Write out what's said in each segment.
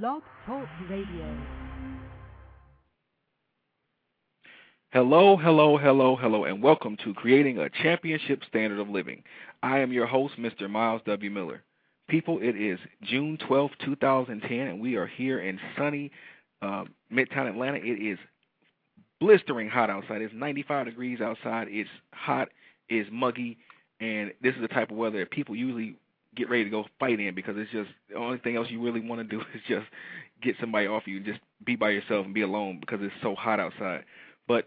Blog Talk Radio. Hello, hello, hello, hello, and welcome to Creating a Championship Standard of Living. I am your host, Mr. Myles W. Miller. People, it is June 12, 2010, and we are here in sunny uh, Midtown Atlanta. It is blistering hot outside. It's 95 degrees outside. It's hot. It's muggy, and this is the type of weather that people usually get ready to go fight in because it's just the only thing else you really want to do is just get somebody off you, just be by yourself and be alone because it's so hot outside. But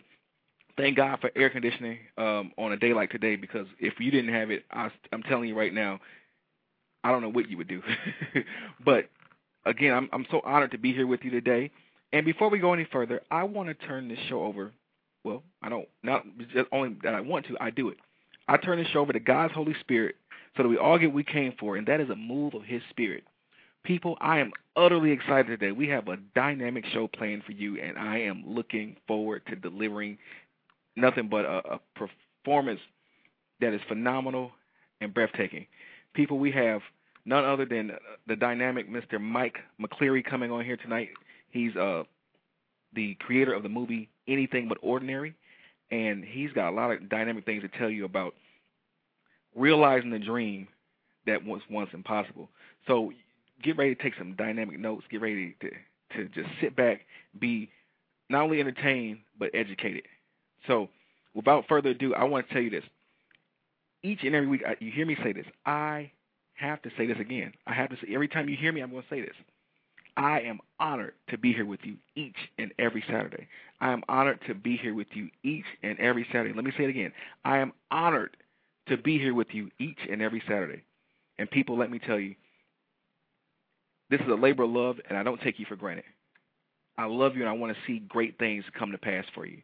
thank God for air conditioning um, on a day like today because if you didn't have it, I, I'm telling you right now, I don't know what you would do. but again, I'm, I'm so honored to be here with you today. And before we go any further, I want to turn this show over. Well, I don't not just only that I want to, I do it. I turn this show over to God's Holy Spirit so that we all get what we came for, and that is a move of His Spirit. People, I am utterly excited today. We have a dynamic show planned for you, and I am looking forward to delivering nothing but a, a performance that is phenomenal and breathtaking. People, we have none other than the dynamic Mr. Mike McCleary coming on here tonight. He's uh, the creator of the movie Anything But Ordinary, and he's got a lot of dynamic things to tell you about realizing the dream that was once impossible. So get ready to take some dynamic notes. Get ready to to just sit back, be not only entertained but educated. So without further ado, I want to tell you this. Each and every week, you hear me say this. I have to say this again. I have to say every time you hear me, I'm going to say this. I am honored to be here with you each and every Saturday. I am honored to be here with you each and every Saturday. Let me say it again. I am honored to be here with you each and every Saturday. And people, let me tell you, this is a labor of love, and I don't take you for granted. I love you, and I want to see great things come to pass for you.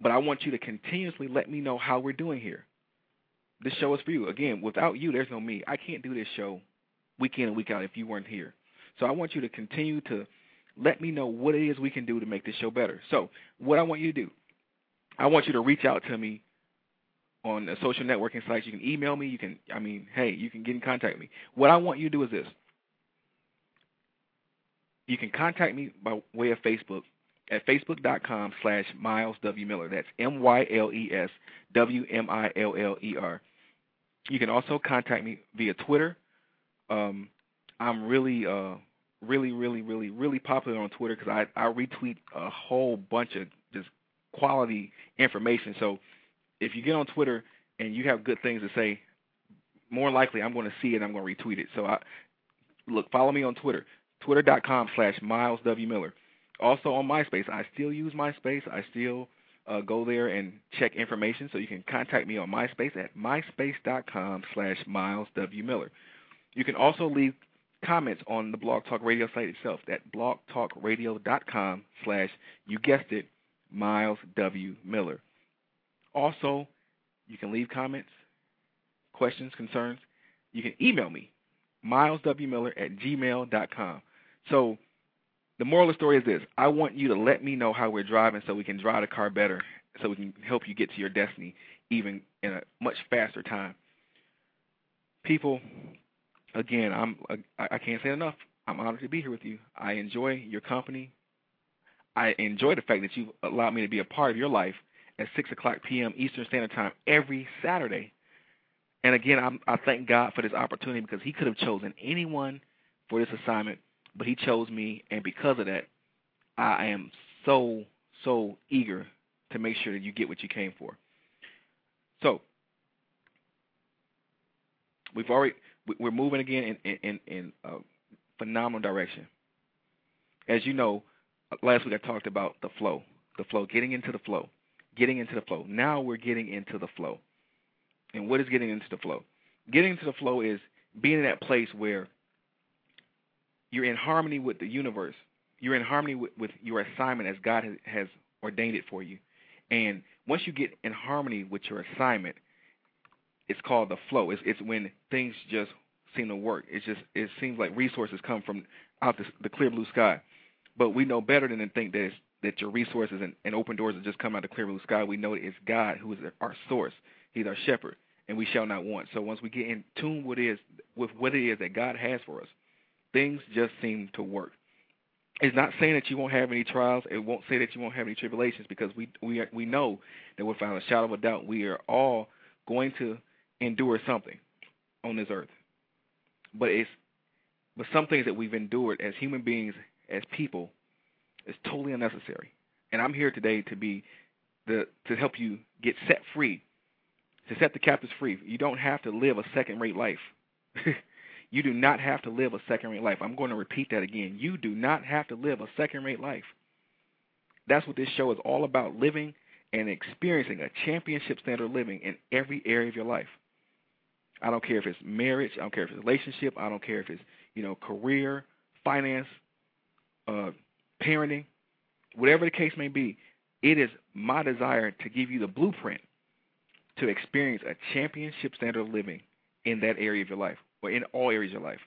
But I want you to continuously let me know how we're doing here. This show is for you. Again, without you, there's no me. I can't do this show week in and week out if you weren't here. So I want you to continue to let me know what it is we can do to make this show better. So what I want you to do, I want you to reach out to me on social networking sites. You can email me. You can, I mean, hey, you can get in contact with me. What I want you to do is this. You can contact me by way of Facebook at facebook.com slash Myles W. Miller. That's M-Y-L-E-S W-M-I-L-L-E-R. You can also contact me via Twitter. Um, I'm really, uh, really, really, really, really popular on Twitter because I, I retweet a whole bunch of just quality information. So if you get on Twitter and you have good things to say, more likely I'm going to see it and I'm going to retweet it. So I look, follow me on Twitter, twitter.com slash Myles W. Miller. Also on MySpace, I still use MySpace. I still uh, go there and check information. So you can contact me on MySpace at myspace.com slash Myles W. Miller. You can also leave comments on the Blog Talk Radio site itself at blogtalkradio.com slash, you guessed it, Myles W. Miller. Also, you can leave comments, questions, concerns. You can email me, myleswmiller at gmail.com. So the moral of the story is this. I want you to let me know how we're driving so we can drive the car better, so we can help you get to your destiny even in a much faster time. People, again, I'm I can't say enough. I'm honored to be here with you. I enjoy your company. I enjoy the fact that you've allowed me to be a part of your life at 6 o'clock p.m. Eastern Standard Time every Saturday. And again, I'm, I thank God for this opportunity because He could have chosen anyone for this assignment, but He chose me, and because of that, I am so so eager to make sure that you get what you came for. So we've already we're moving again in in, in a phenomenal direction. As you know, last week I talked about the flow, the flow, getting into the flow getting into the flow. Now we're getting into the flow. And what is getting into the flow? Getting into the flow is being in that place where you're in harmony with the universe. You're in harmony with, with your assignment as God has, has ordained it for you. And once you get in harmony with your assignment, it's called the flow. It's, it's when things just seem to work. It's just it seems like resources come from out the, the clear blue sky. But we know better than to think that it's that your resources and, and open doors are just come out of clear blue sky. We know it's God who is our source. He's our shepherd, and we shall not want. So once we get in tune with, is, with what it is that God has for us, things just seem to work. It's not saying that you won't have any trials. It won't say that you won't have any tribulations because we we are, we know that without a shadow of a doubt we are all going to endure something on this earth. But it's but some things that we've endured as human beings, as people, is totally unnecessary. And I'm here today to be the to help you get set free, to set the captives free. You don't have to live a second-rate life. you do not have to live a second-rate life. I'm going to repeat that again. You do not have to live a second-rate life. That's what this show is all about: living and experiencing a championship standard living in every area of your life. I don't care if it's marriage, I don't care if it's relationship, I don't care if it's you know career, finance, uh, parenting, whatever the case may be. It is my desire to give you the blueprint to experience a championship standard of living in that area of your life or in all areas of your life.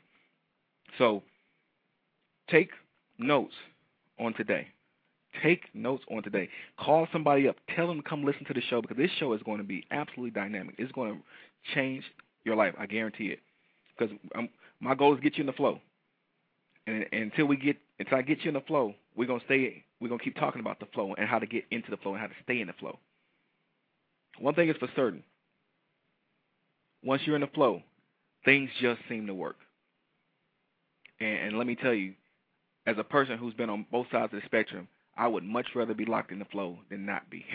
So take notes on today. Take notes on today. Call somebody up. Tell them to come listen to the show because this show is going to be absolutely dynamic. It's going to change your life. I guarantee it. Because um, my goal is to get you in the flow. And, and until we get until I get you in the flow, we're gonna stay. We're gonna keep talking about the flow and how to get into the flow and how to stay in the flow. One thing is for certain. Once you're in the flow, things just seem to work. And, and let me tell you, as a person who's been on both sides of the spectrum, I would much rather be locked in the flow than not be.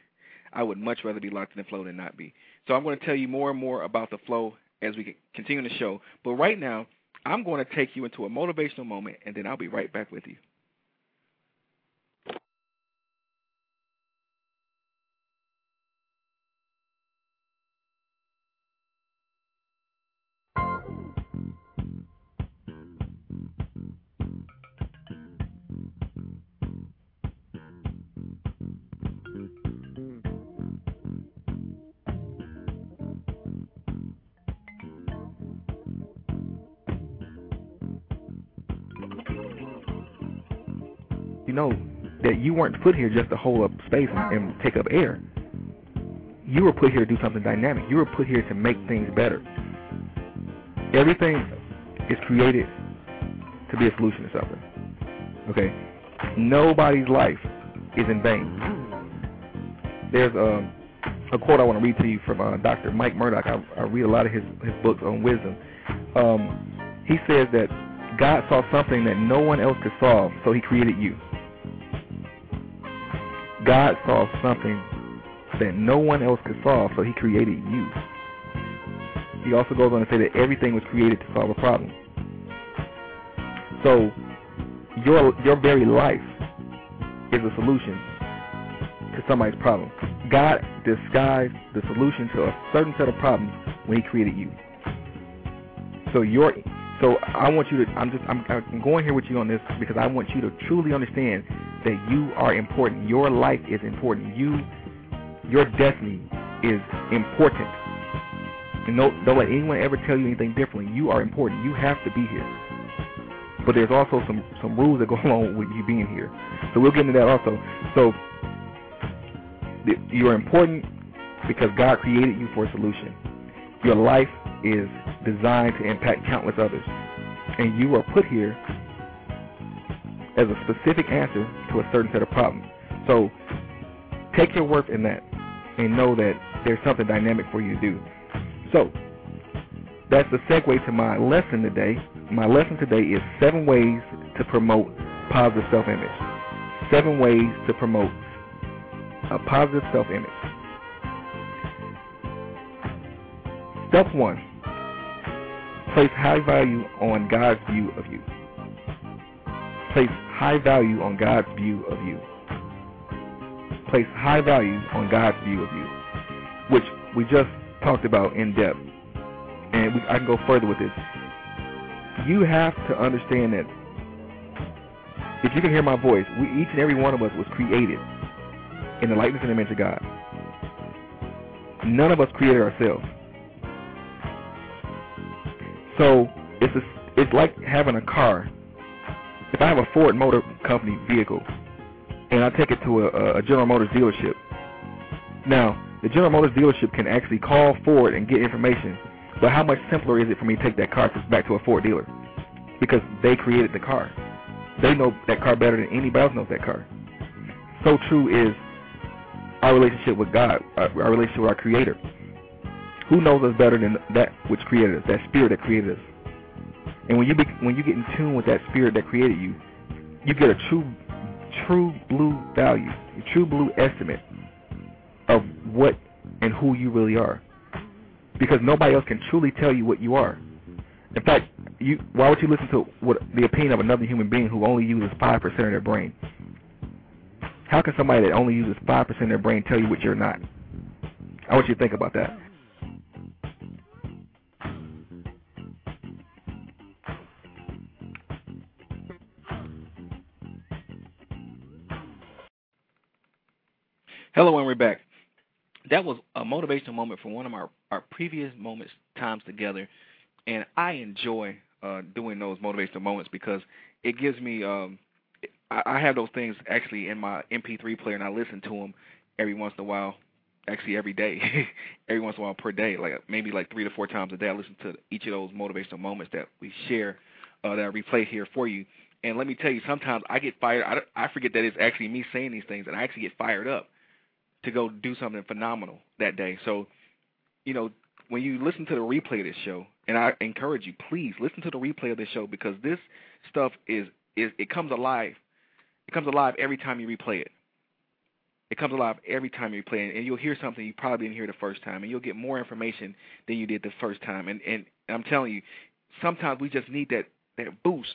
I would much rather be locked in the flow than not be. So I'm going to tell you more and more about the flow as we continue the show. But right now, I'm going to take you into a motivational moment, and then I'll be right back with you. you you weren't put here just to hold up space and, and take up air. You were put here to do something dynamic. You were put here to make things better. Everything is created to be a solution to something. Okay? Nobody's life is in vain. There's a, a quote I want to read to you from uh, Dr. Mike Murdock. I, I read a lot of his, his books on wisdom. Um, he says that God saw something that no one else could solve, so he created you. God saw something that no one else could solve, so he created you. He also goes on to say that everything was created to solve a problem. So your your very life is a solution to somebody's problem. God disguised the solution to a certain set of problems when he created you. So your so I want you to I'm just I'm, I'm going here with you on this because I want you to truly understand that you are important. Your life is important. You, your destiny is important. And don't, don't let anyone ever tell you anything differently. You are important. You have to be here. But there's also some some rules that go along with you being here. So we'll get into that also. So you are important because God created you for a solution. Your life is designed to impact countless others. And you are put here as a specific answer to a certain set of problems. So take your worth in that and know that there's something dynamic for you to do. So that's the segue to my lesson today. My lesson today is seven ways to promote positive self-image. Seven ways to promote a positive self-image. Step one, place high value on God's view of you place high value on God's view of you. Place high value on God's view of you, which we just talked about in depth. And we, I can go further with this. You have to understand that if you can hear my voice, we, each and every one of us was created in the likeness and image of God. None of us created ourselves. So it's a, it's like having a car if I have a Ford Motor Company vehicle and I take it to a, a General Motors dealership, now the General Motors dealership can actually call Ford and get information. But how much simpler is it for me to take that car back to a Ford dealer? because they created the car. They know that car better than anybody else knows that car. So true is our relationship with God, our, our relationship with our Creator. Who knows us better than that which created us, that Spirit that created us? And when you be, when you get in tune with that Spirit that created you, you get a true true blue value, a true blue estimate of what and who you really are. Because nobody else can truly tell you what you are. In fact, you why would you listen to what the opinion of another human being who only uses five percent of their brain? How can somebody that only uses five percent of their brain tell you what you're not? I want you to think about that. Hello, and we're back. That was a motivational moment from one of our, our previous moments, times together, and I enjoy uh, doing those motivational moments because it gives me. Um, I, I have those things actually in my MP3 player, and I listen to them every once in a while. Actually, every day, every once in a while per day, like maybe like three to four times a day. I listen to each of those motivational moments that we share, uh, that I replay here for you. And let me tell you, sometimes I get fired. I, I forget that it's actually me saying these things, and I actually get fired up to go do something phenomenal that day. So, you know, when you listen to the replay of this show, and I encourage you, please listen to the replay of this show because this stuff is is it comes alive. It comes alive every time you replay it. It comes alive every time you play it, and you'll hear something you probably didn't hear the first time, and you'll get more information than you did the first time. And and I'm telling you, sometimes we just need that that boost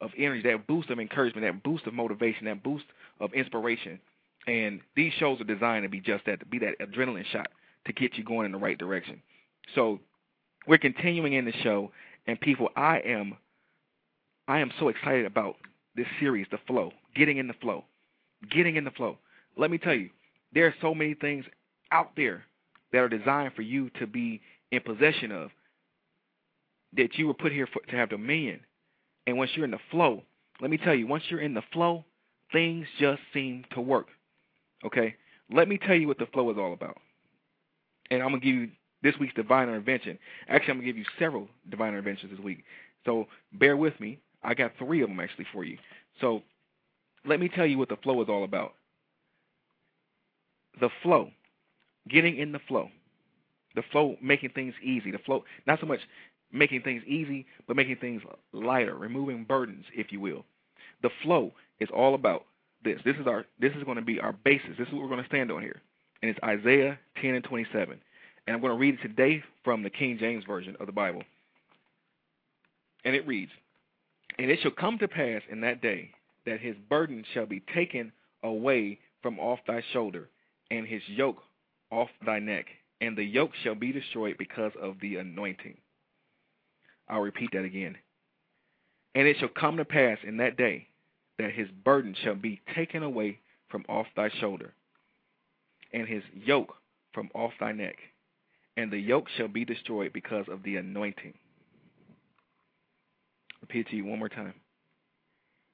of energy, that boost of encouragement, that boost of motivation, that boost of inspiration and these shows are designed to be just that, to be that adrenaline shot to get you going in the right direction. So we're continuing in the show, and people, I am, I am so excited about this series, the flow, getting in the flow, getting in the flow. Let me tell you, there are so many things out there that are designed for you to be in possession of that you were put here for, to have dominion. And once you're in the flow, let me tell you, once you're in the flow, things just seem to work. Okay? Let me tell you what the flow is all about. And I'm going to give you this week's divine intervention. Actually, I'm going to give you several divine interventions this week. So bear with me. I got three of them actually for you. So let me tell you what the flow is all about. The flow, getting in the flow. The flow, making things easy. The flow, not so much making things easy, but making things lighter, removing burdens, if you will. The flow is all about this. This is our this is going to be our basis. This is what we're going to stand on here. And it's Isaiah 10 and 27. And I'm going to read it today from the King James Version of the Bible. And it reads, And it shall come to pass in that day that his burden shall be taken away from off thy shoulder, and his yoke off thy neck, and the yoke shall be destroyed because of the anointing. I'll repeat that again. And it shall come to pass in that day that his burden shall be taken away from off thy shoulder, and his yoke from off thy neck, and the yoke shall be destroyed because of the anointing. Repeat to you one more time.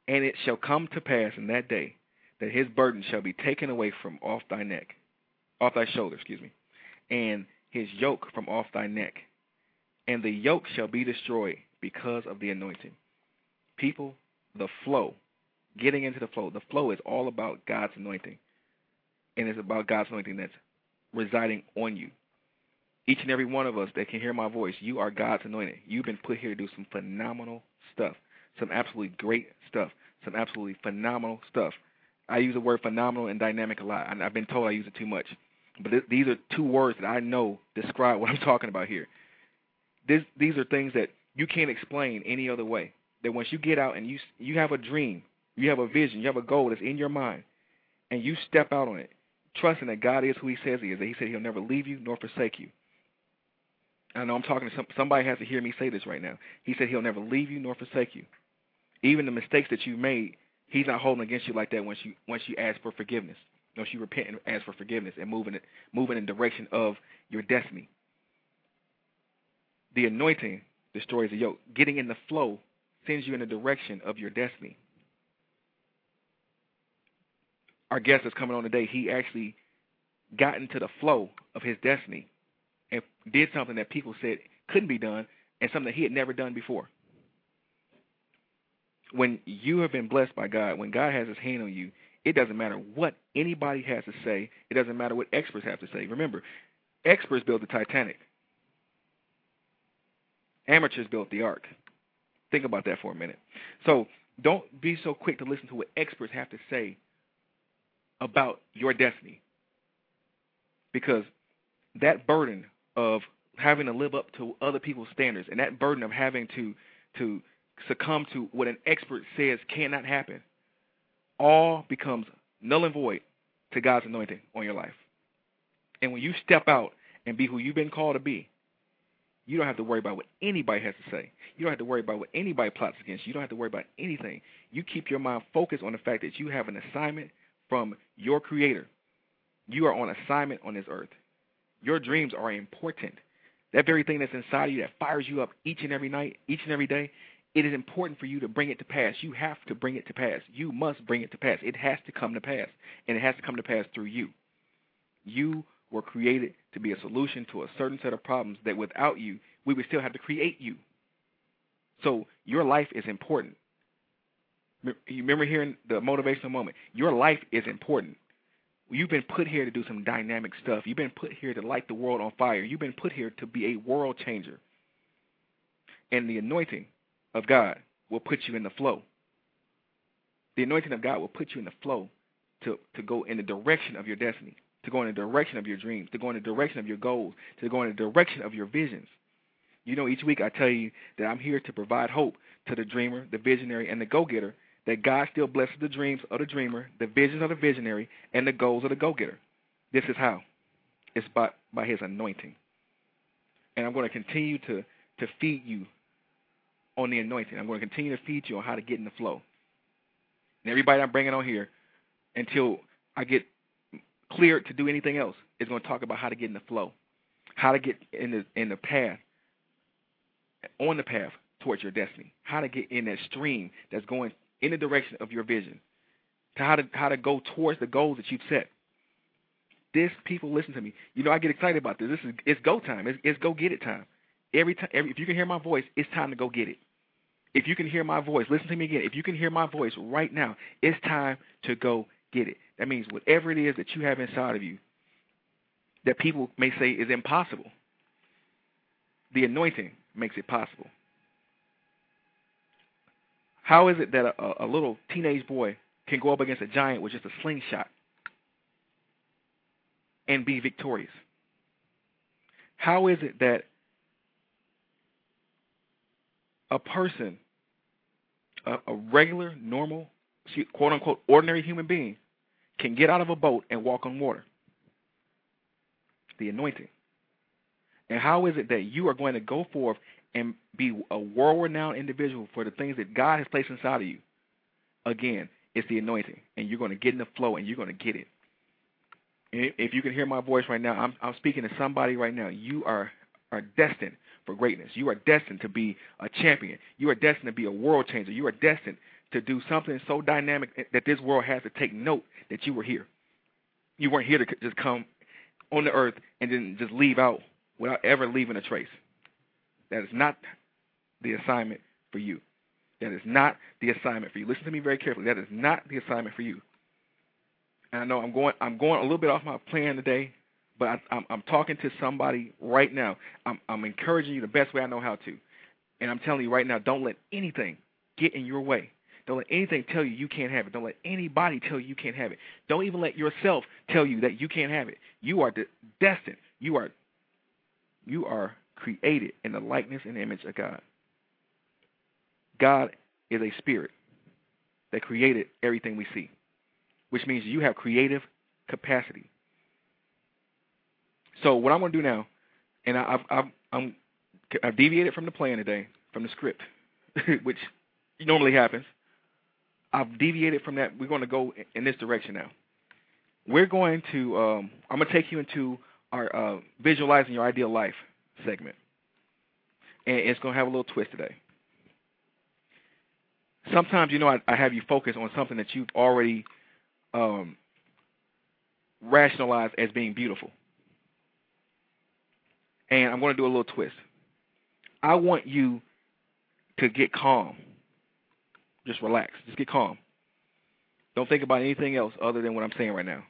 And it shall come to pass in that day that his burden shall be taken away from off thy neck, off thy shoulder, excuse me, and his yoke from off thy neck, and the yoke shall be destroyed because of the anointing. People, the flow getting into the flow. The flow is all about God's anointing, and it's about God's anointing that's residing on you. Each and every one of us that can hear my voice, you are God's anointed. You've been put here to do some phenomenal stuff, some absolutely great stuff, some absolutely phenomenal stuff. I use the word phenomenal and dynamic a lot. I've been told I use it too much, but th- these are two words that I know describe what I'm talking about here. This, these are things that you can't explain any other way. That once you get out and you you have a dream, you have a vision, you have a goal that's in your mind, and you step out on it, trusting that God is who He says He is. That He said He'll never leave you nor forsake you. I know I'm talking to some, somebody has to hear me say this right now. He said He'll never leave you nor forsake you. Even the mistakes that you made, He's not holding against you like that once you once you ask for forgiveness. Once you repent and ask for forgiveness and moving it moving in direction of your destiny. The anointing destroys the yoke. Getting in the flow sends you in the direction of your destiny our guest that's coming on today, he actually got into the flow of his destiny and did something that people said couldn't be done and something that he had never done before. when you have been blessed by God, when God has His hand on you, it doesn't matter what anybody has to say. It doesn't matter what experts have to say. Remember, experts built the Titanic. Amateurs built the ark. Think about that for a minute. So don't be so quick to listen to what experts have to say about your destiny. Because that burden of having to live up to other people's standards and that burden of having to to succumb to what an expert says cannot happen all becomes null and void to God's anointing on your life. And when you step out and be who you've been called to be, you don't have to worry about what anybody has to say. You don't have to worry about what anybody plots against you. You don't have to worry about anything. You keep your mind focused on the fact that you have an assignment from your Creator. You are on assignment on this earth. Your dreams are important. That very thing that's inside of you that fires you up each and every night, each and every day, it is important for you to bring it to pass. You have to bring it to pass. You must bring it to pass. It has to come to pass. And it has to come to pass through you. You were created to be a solution to a certain set of problems that without you, we would still have to create you. So your life is important. You remember hearing the motivational moment? Your life is important. You've been put here to do some dynamic stuff. You've been put here to light the world on fire. You've been put here to be a world changer. And the anointing of God will put you in the flow. The anointing of God will put you in the flow to, to go in the direction of your destiny, to go in the direction of your dreams, to go in the direction of your goals, to go in the direction of your visions. You know, each week I tell you that I'm here to provide hope to the dreamer, the visionary, and the go getter, that God still blesses the dreams of the dreamer, the visions of the visionary, and the goals of the go getter. This is how it's by, by His anointing. And I'm going to continue to, to feed you on the anointing. I'm going to continue to feed you on how to get in the flow. And everybody I'm bringing on here, until I get cleared to do anything else, is going to talk about how to get in the flow, how to get in the in the path, on the path towards your destiny, how to get in that stream that's going in the direction of your vision, to how to how to go towards the goals that you've set. This people listen to me. You know I get excited about this. This is it's go time. It's, it's go get it time. Every time, every, if you can hear my voice, it's time to go get it. If you can hear my voice, listen to me again. If you can hear my voice right now, it's time to go get it. That means whatever it is that you have inside of you that people may say is impossible, the anointing makes it possible. How is it that a, a little teenage boy can go up against a giant with just a slingshot and be victorious? How is it that a person, a, a regular, normal, quote unquote, ordinary human being, can get out of a boat and walk on water? The anointing. And how is it that you are going to go forth and be a world renowned individual for the things that God has placed inside of you? Again, it's the anointing. And you're going to get in the flow and you're going to get it. if you can hear my voice right now, I'm, I'm speaking to somebody right now. You are, are destined for greatness. You are destined to be a champion. You are destined to be a world changer. You are destined to do something so dynamic that this world has to take note that you were here. You weren't here to just come on the earth and then just leave out without ever leaving a trace. That is not the assignment for you. That is not the assignment for you. Listen to me very carefully. That is not the assignment for you. And I know I'm going I'm going a little bit off my plan today, but I, I'm, I'm talking to somebody right now. I'm, I'm encouraging you the best way I know how to. And I'm telling you right now, don't let anything get in your way. Don't let anything tell you you can't have it. Don't let anybody tell you you can't have it. Don't even let yourself tell you that you can't have it. You are destined. You are you are created in the likeness and image of God. God is a spirit that created everything we see, which means you have creative capacity. So what I'm going to do now, and I, I've, I've, I'm, I've deviated from the plan today, from the script, which normally happens. I've deviated from that. We're going to go in this direction now. We're going to, um, I'm going to take you into our uh, visualizing your ideal life segment, and it's going to have a little twist today. Sometimes, you know, I, I have you focus on something that you've already um, rationalized as being beautiful and I'm going to do a little twist. I want you to get calm. just relax. Just get calm. Don't think about anything else other than what I'm saying right now.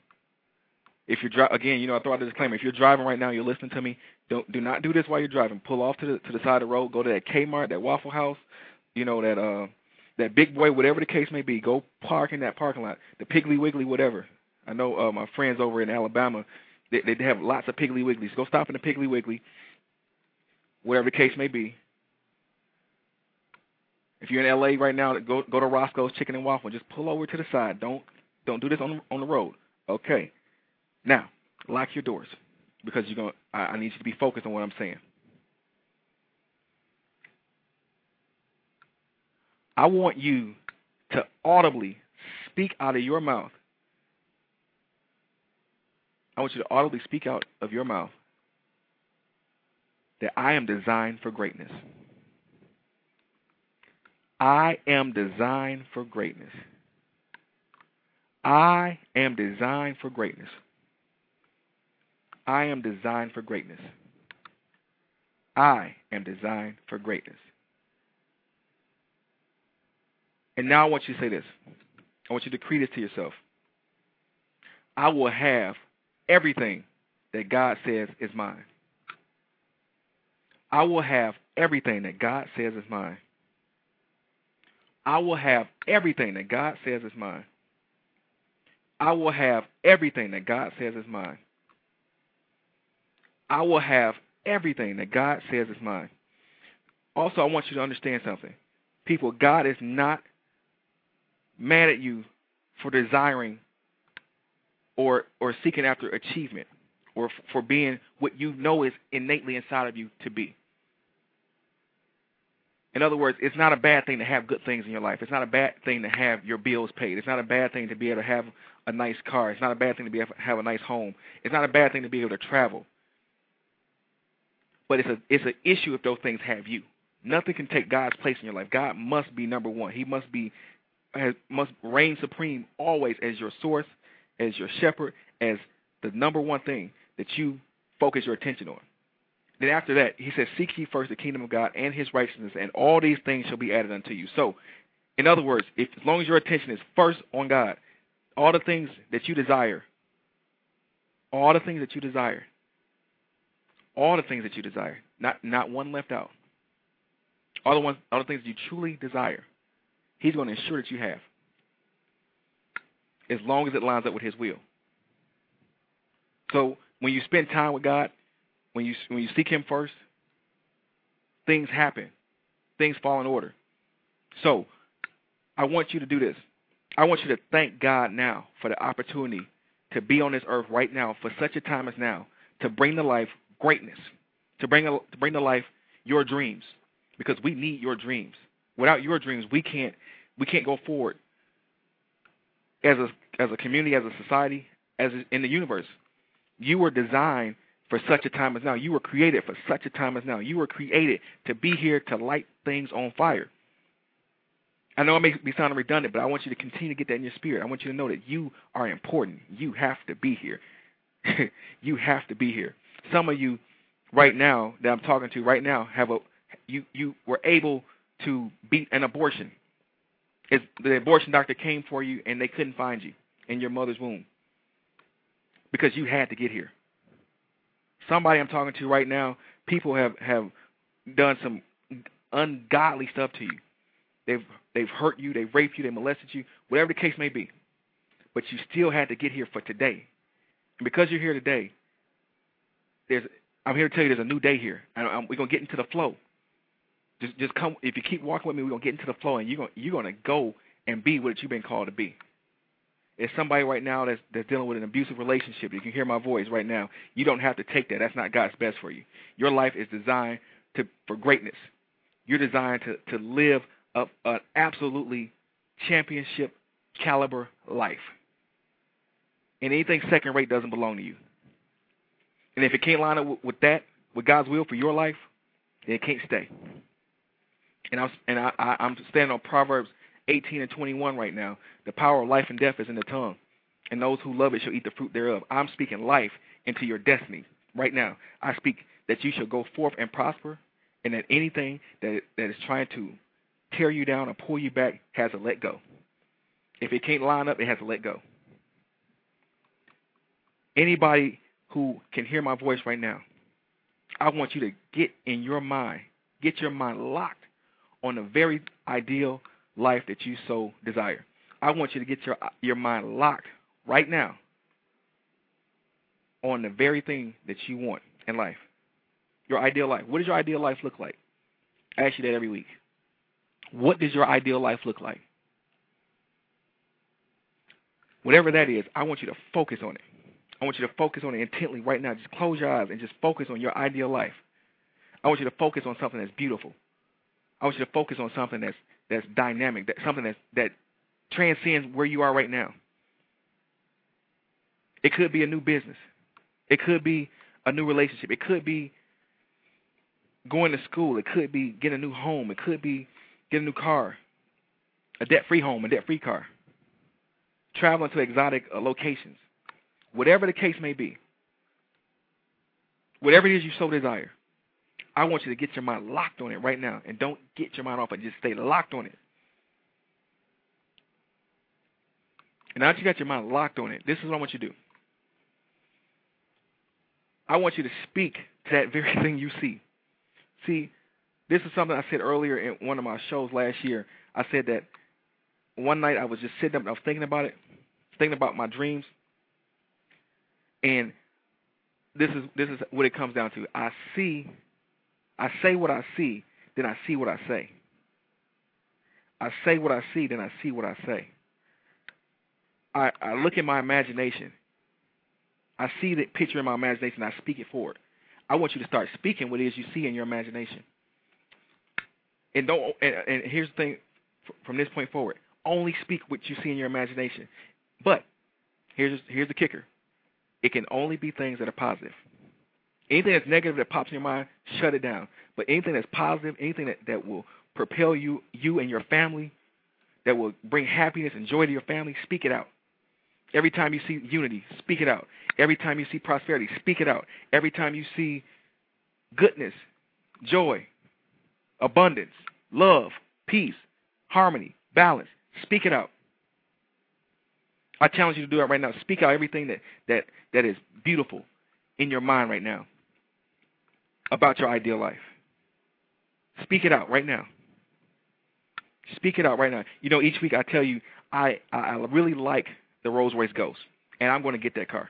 If you're dri- again, you know, I throw out a disclaimer. If you're driving right now, you're listening to me. Don't do not do this while you're driving. Pull off to the to the side of the road. Go to that Kmart, that Waffle House, you know that uh that Big Boy, whatever the case may be. Go park in that parking lot. The Piggly Wiggly, whatever. I know uh, my friends over in Alabama, they, they have lots of Piggly Wigglies. Go stop in the Piggly Wiggly, whatever the case may be. If you're in LA right now, go go to Roscoe's Chicken and Waffle. Just pull over to the side. Don't don't do this on on the road. Okay. Now, lock your doors because you're going. I, I need you to be focused on what I'm saying. I want you to audibly speak out of your mouth. I want you to audibly speak out of your mouth that I am designed for greatness. I am designed for greatness. I am designed for greatness. I am designed for greatness. I am designed for greatness. And now I want you to say this. I want you to decree this to yourself. I will have everything that God says is mine. I will have everything that God says is mine. I will have everything that God says is mine. I will have everything that God says is mine. I will have everything that God says is mine. Also, I want you to understand something. People, God is not mad at you for desiring or or seeking after achievement or for being what you know is innately inside of you to be. In other words, it's not a bad thing to have good things in your life. It's not a bad thing to have your bills paid. It's not a bad thing to be able to have a nice car. It's not a bad thing to be able to have a nice home. It's not a bad thing to be able to travel. But it's a it's an issue if those things have you. Nothing can take God's place in your life. God must be number one. He must be has, must reign supreme always as your source, as your shepherd, as the number one thing that you focus your attention on. Then after that, he says, Seek ye first the kingdom of God and his righteousness, and all these things shall be added unto you. So, in other words, if as long as your attention is first on God, all the things that you desire, all the things that you desire, all the things that you desire, not not one left out. All the ones all the things you truly desire, he's going to ensure that you have. As long as it lines up with his will. So when you spend time with God, when you when you seek Him first, things happen, things fall in order. So, I want you to do this. I want you to thank God now for the opportunity to be on this earth right now for such a time as now to bring to life greatness, to bring to bring to life your dreams, because we need your dreams. Without your dreams, we can't we can't go forward as a as a community, as a society, as in the universe. You were designed for such a time as now. You were created for such a time as now. You were created to be here to light things on fire. I know it may be sounding redundant, but I want you to continue to get that in your spirit. I want you to know that you are important. You have to be here. you have to be here. Some of you right now that I'm talking to right now have a you you were able to beat an abortion. It's, the abortion doctor came for you and they couldn't find you in your mother's womb because you had to get here somebody I'm talking to right now, people have have done some ungodly stuff to you. They've they've hurt you, they've raped you, they molested you, whatever the case may be. But you still had to get here for today. And because you're here today, there's I'm here to tell you there's a new day here. And I'm, we're gonna get into the flow. Just just come if you keep walking with me, we're gonna get into the flow and you're gonna you're gonna go and be what you've been called to be. It's somebody right now that's that's dealing with an abusive relationship. You can hear my voice right now. You don't have to take that. That's not God's best for you. Your life is designed to for greatness. You're designed to to live a, an absolutely championship caliber life. And anything second rate doesn't belong to you. And if it can't line up with, that, with God's will for your life, then it can't stay. And I'm and I, I'm standing on Proverbs 18 and 21 right now. The power of life and death is in the tongue, and those who love it shall eat the fruit thereof. I'm speaking life into your destiny right now. I speak that you shall go forth and prosper, and that anything that that is trying to tear you down or pull you back has to let go. If it can't line up, it has to let go. Anybody who can hear my voice right now, I want you to get in your mind, get your mind locked on the very ideal life that you so desire. I want you to get your your mind locked right now on the very thing that you want in life. Your ideal life. What does your ideal life look like? I ask you that every week. What does your ideal life look like? Whatever that is, I want you to focus on it. I want you to focus on it intently right now. Just close your eyes and just focus on your ideal life. I want you to focus on something that's beautiful. I want you to focus on something that's that's dynamic, that something that's that transcends where you are right now. It could be a new business. It could be a new relationship. It could be going to school. It could be getting a new home. It could be getting a new car, a debt-free home, a debt-free car, traveling to exotic uh, locations, whatever the case may be. Whatever it is you so desire, I want you to get your mind locked on it right now, and don't get your mind off it. Just stay locked on it. And now that you got your mind locked on it, this is what I want you to do. I want you to speak to that very thing you see. See, this is something I said earlier in one of my shows last year. I said that one night I was just sitting up and I was thinking about it, thinking about my dreams, and this is this is what it comes down to. I see, I say what I see, then I see what I say. I say what I see, then I see what I say. I, I look at my imagination. I see the picture in my imagination. I speak it forward. I want you to start speaking what it is you see in your imagination. And don't. And, and here's the thing: from this point forward, only speak what you see in your imagination. But here's here's the kicker: it can only be things that are positive. Anything that's negative that pops in your mind, shut it down. But anything that's positive, anything that, that will propel you, you and your family, that will bring happiness and joy to your family, speak it out. Every time you see unity, speak it out. Every time you see prosperity, speak it out. Every time you see goodness, joy, abundance, love, peace, harmony, balance, speak it out. I challenge you to do that right now. Speak out everything that, that, that is beautiful in your mind right now about your ideal life. Speak it out right now. Speak it out right now. You know, each week I tell you I I really like the Rolls Royce Ghost, and I'm going to get that car.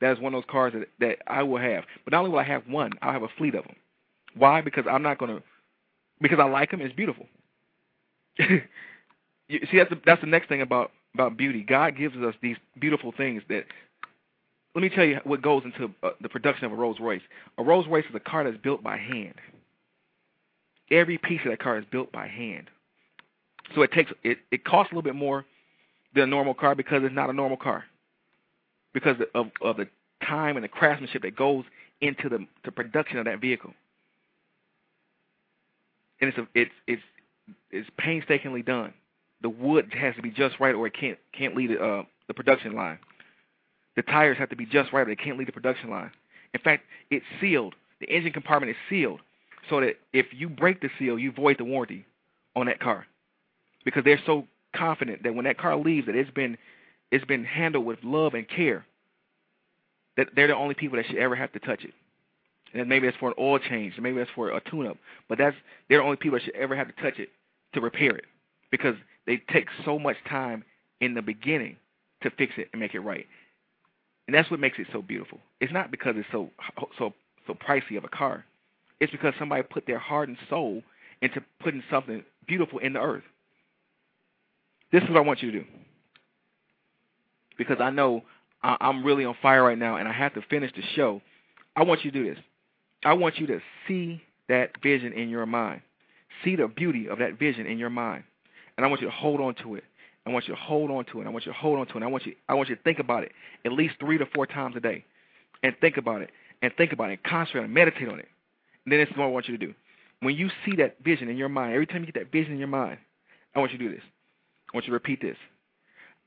That is one of those cars that that I will have. But not only will I have one, I'll have a fleet of them. Why? Because I'm not going to. Because I like them. It's beautiful. you see, that's the, that's the next thing about about beauty. God gives us these beautiful things that. Let me tell you what goes into uh, the production of a Rolls Royce. A Rolls Royce is a car that's built by hand. Every piece of that car is built by hand. So it takes it it costs a little bit more than a normal car because it's not a normal car. Because of of the time and the craftsmanship that goes into the the production of that vehicle. And it's a, it's it's it's painstakingly done. The wood has to be just right, or it can't can't lead uh, the production line. The tires have to be just right, or they can't lead the production line. In fact, it's sealed. The engine compartment is sealed, so that if you break the seal, you void the warranty on that car, because they're so confident that when that car leaves, that it's been it's been handled with love and care. That they're the only people that should ever have to touch it. And maybe that's for an oil change, maybe that's for a tune-up, but that's they're the only people that should ever have to touch it to repair it, because they take so much time in the beginning to fix it and make it right. And that's what makes it so beautiful. It's not because it's so so so pricey of a car. It's because somebody put their heart and soul into putting something beautiful in the earth. This is what I want you to do. Because I know I'm really on fire right now and I have to finish the show. I want you to do this. I want you to see that vision in your mind. See the beauty of that vision in your mind. And I want you to hold on to it. I want you to hold on to it. I want you to hold on to it. I want you I want you to think about it at least three to four times a day. And think about it. And think about it. And concentrate and meditate on it. And then this is what I want you to do. When you see that vision in your mind, every time you get that vision in your mind, I want you to do this. I want you to repeat this.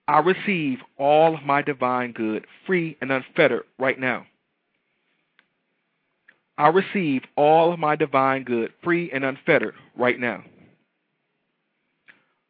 I receive all of my divine good free and unfettered right now. I receive all of my divine good free and unfettered right now.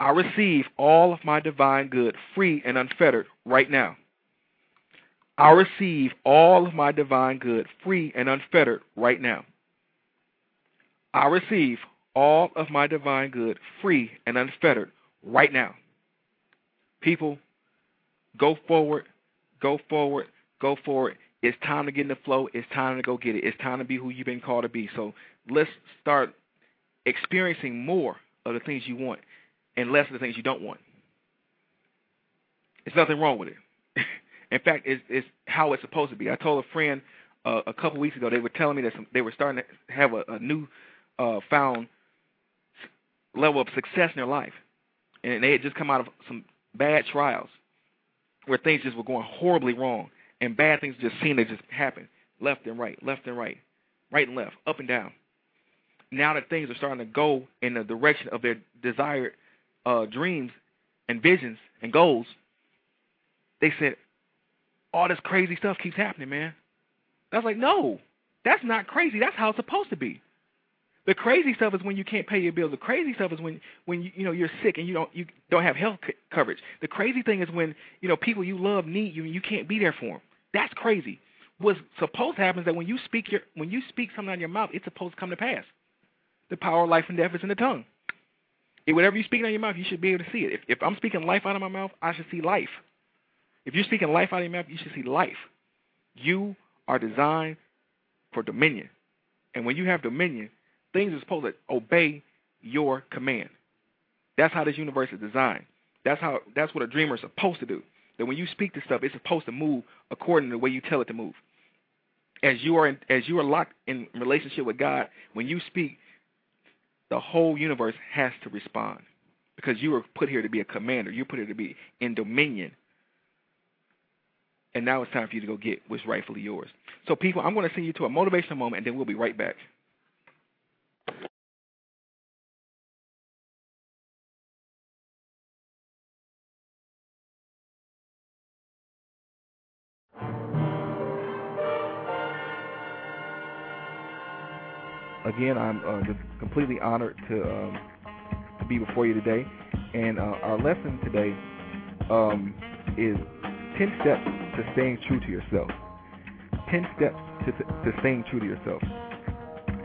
I receive all of my divine good free and unfettered right now. I receive all of my divine good free and unfettered right now. I receive all of my divine good free and unfettered right now. People, go forward, go forward, go forward. It's time to get in the flow. It's time to go get it. It's time to be who you've been called to be. So let's start experiencing more of the things you want and less of the things you don't want. There's nothing wrong with it. in fact, it's, it's how it's supposed to be. I told a friend uh, a couple weeks ago they were telling me that some, they were starting to have a, a new uh, found level of success in their life, and they had just come out of some bad trials where things just were going horribly wrong, and bad things just seemed to just happen left and right, left and right, right and left, up and down. Now that things are starting to go in the direction of their desired uh, dreams and visions and goals, they said, all this crazy stuff keeps happening, man. I was like, no, that's not crazy. That's how it's supposed to be. The crazy stuff is when you can't pay your bills. The crazy stuff is when when you, you know you're sick and you don't you don't have health coverage. The crazy thing is when you know people you love need you and you can't be there for them. That's crazy. What's supposed to happen is that when you speak your when you speak something out of your mouth, it's supposed to come to pass. The power of life and death is in the tongue. Whatever you speak out of your mouth, you should be able to see it. If, if I'm speaking life out of my mouth, I should see life. If you're speaking life out of your mouth, you should see life. You are designed for dominion. And when you have dominion, things are supposed to obey your command. That's how this universe is designed. That's how that's what a dreamer is supposed to do. That when you speak to stuff, it's supposed to move according to the way you tell it to move. As you are in, as you are locked in relationship with God, when you speak, the whole universe has to respond because you were put here to be a commander. You're put here to be in dominion. And now it's time for you to go get what's rightfully yours. So, people, I'm going to send you to a motivational moment, and then we'll be right back. Again, I'm uh, just completely honored to um, to be before you today, and uh, our lesson today um, is 10 steps to staying true to yourself. 10 steps to, to staying true to yourself.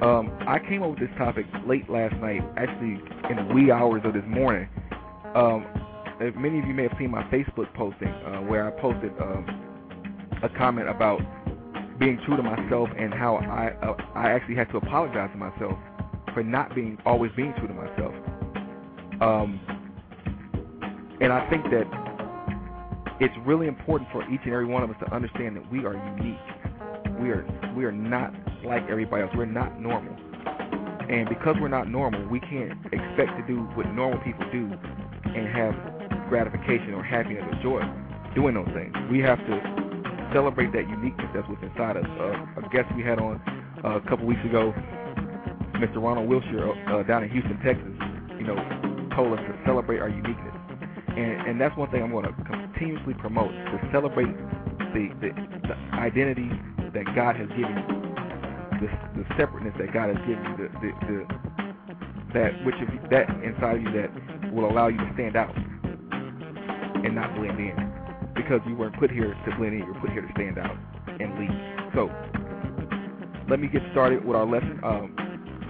Um, I came up with this topic late last night, actually in the wee hours of this morning. Um, many of you may have seen my Facebook posting uh, where I posted um, a comment about being true to myself and how I uh, I actually had to apologize to myself for not being always being true to myself. Um, and I think that it's really important for each and every one of us to understand that we are unique. We are we are not like everybody else. We're not normal. And because we're not normal, we can't expect to do what normal people do and have gratification or happiness or joy doing those things. We have to celebrate that uniqueness that's what's inside us. Uh, a guest we had on uh, a couple weeks ago, Mr. Ronald Wilshire uh, down in Houston, Texas, you know, told us to celebrate our uniqueness. And, and that's one thing I'm going to continuously promote, to celebrate the, the, the identity that God has given you, the, the separateness that God has given you, the, the, the that which of you, that inside of you that will allow you to stand out and not blend in because you weren't put here to blend in. You were put here to stand out and lead. So, let me get started with our lesson. Um,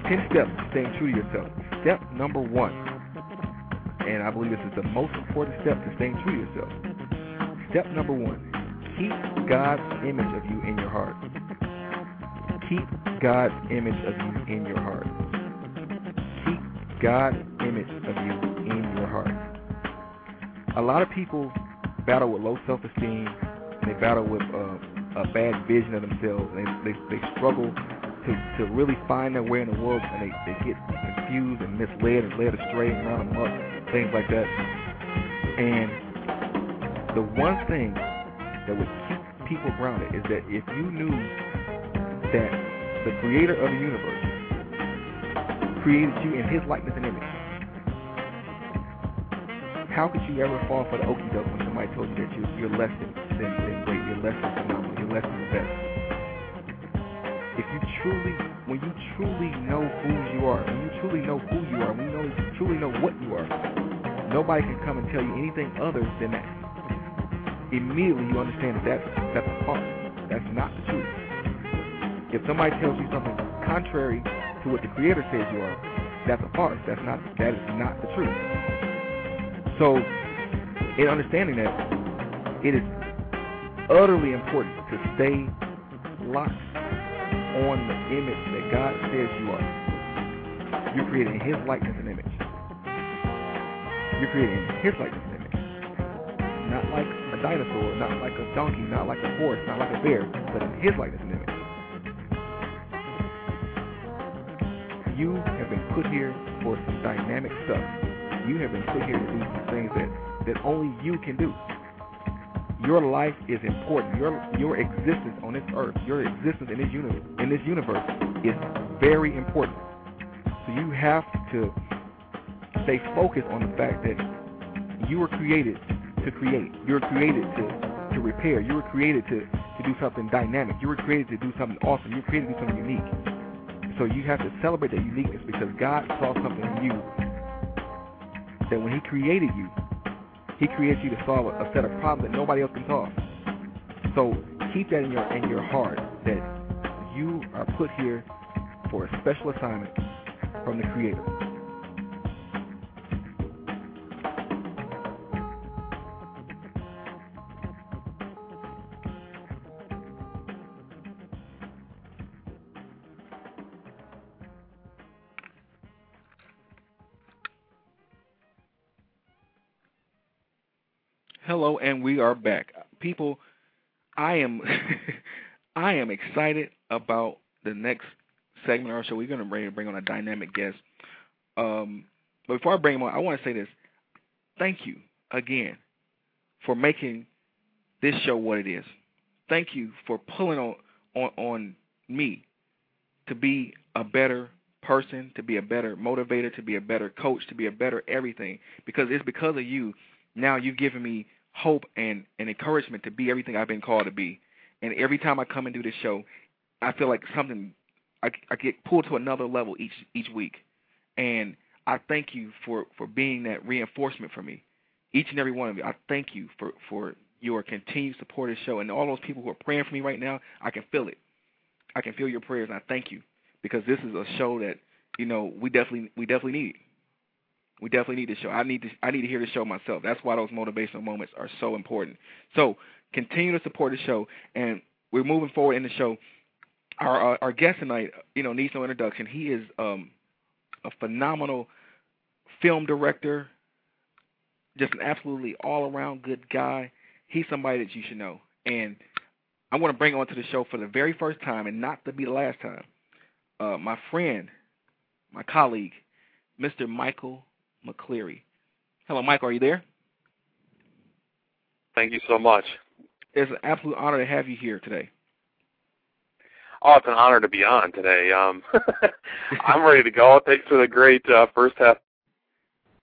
10 steps to staying true to yourself. Step number one, and I believe this is the most important step to staying true to yourself. Step number one, keep God's image of you in your heart. Keep God's image of you in your heart. Keep God's image of you in your heart. A lot of people battle with low self-esteem, they battle with uh, a bad vision of themselves, they, they, they struggle to, to really find their way in the world, and they, they get confused and misled and led astray and run amok, things like that. And the one thing that would keep people grounded is that if you knew that the creator of the universe created you in his likeness and image, how could you ever fall for the okey doke when somebody told you that you're, you're less than, than, than great, you're less than phenomenal, you're less than the best? If you truly, when you truly know who you are, when you truly know who you are, when you know, truly know what you are, nobody can come and tell you anything other than that. Immediately you understand that that's, that's a farce. That's not the truth. If somebody tells you something contrary to what the Creator says you are, that's a farce. That's not, that is not the truth. So, in understanding that, it is utterly important to stay locked on the image that God says you are. You're created in His likeness and image. You're created in His likeness and image. Not like a dinosaur, not like a donkey, not like a horse, not like a bear, but in His likeness and image. You have been put here for some dynamic stuff you have been put here to do some things that, that only you can do. Your life is important. Your your existence on this earth, your existence in this universe, in this universe is very important. So you have to stay focused on the fact that you were created to create. You were created to, to repair. You were created to, to do something dynamic. You were created to do something awesome. You were created to do something unique. So you have to celebrate that uniqueness because God saw something in you that when He created you, He created you to solve a set of problems that nobody else can solve. So keep that in your in your heart that you are put here for a special assignment from the Creator. Are back. People, I am I am excited about the next segment of our show. We're going to bring bring on a dynamic guest. Um, but before I bring him on, I want to say this. Thank you again for making this show what it is. Thank you for pulling on on, on me to be a better person, to be a better motivator, to be a better coach, to be a better everything. Because it's because of you now you've given me hope and, and encouragement to be everything I've been called to be. And every time I come and do this show, I feel like something I, I get pulled to another level each each week. And I thank you for for being that reinforcement for me. Each and every one of you, I thank you for for your continued support of the show and all those people who are praying for me right now. I can feel it. I can feel your prayers, and I thank you because this is a show that you know we definitely we definitely need. We definitely need the show. I need to I need to hear the show myself. That's why those motivational moments are so important. So continue to support the show, and we're moving forward in the show. Our our, our guest tonight, you know, needs no introduction. He is um, a phenomenal film director, just an absolutely all around good guy. He's somebody that you should know, and I want to bring on to the show for the very first time, and not to be the last time. Uh, my friend, my colleague, Mr. Michael McCleary. Hello, Mike. Are you there? Thank you so much. It's an absolute honor to have you here today. Oh, it's an honor to be on today. Um, I'm ready to go. Thanks for the great uh, first half.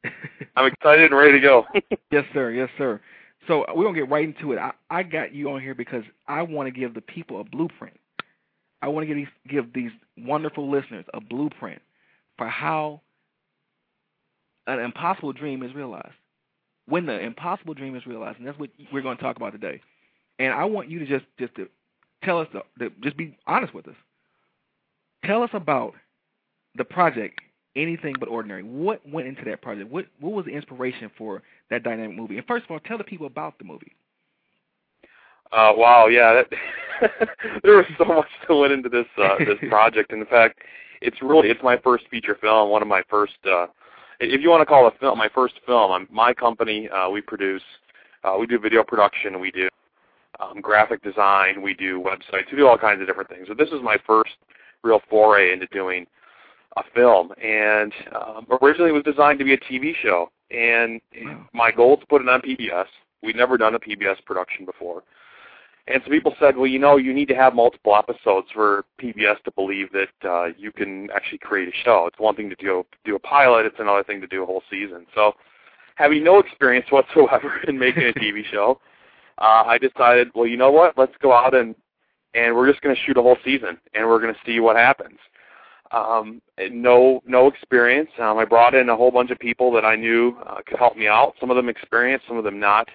I'm excited and ready to go. yes, sir. Yes, sir. So we're gonna get right into it. I, I got you on here because I want to give the people a blueprint. I want to give these give these wonderful listeners a blueprint for how an impossible dream is realized. When the impossible dream is realized, and that's what we're going to talk about today. And I want you to just just to tell us to, to just be honest with us. Tell us about the project anything but ordinary. What went into that project? What what was the inspiration for that dynamic movie? And first of all, tell the people about the movie. Uh, wow, yeah, that, there was so much that went into this uh, this project. In fact, it's really it's my first feature film, one of my first uh, if you want to call it a film, my first film, I'm, my company, uh, we produce, uh, we do video production, we do um, graphic design, we do websites, we do all kinds of different things. So this is my first real foray into doing a film, and um, originally it was designed to be a TV show, and wow. my goal is to put it on PBS. We'd never done a PBS production before. And some people said, well, you know, you need to have multiple episodes for PBS to believe that uh, you can actually create a show. It's one thing to do do a pilot; it's another thing to do a whole season. So, having no experience whatsoever in making a TV show, uh, I decided, well, you know what? Let's go out and and we're just going to shoot a whole season, and we're going to see what happens. Um, no, no experience. Um, I brought in a whole bunch of people that I knew uh, could help me out. Some of them experienced, some of them not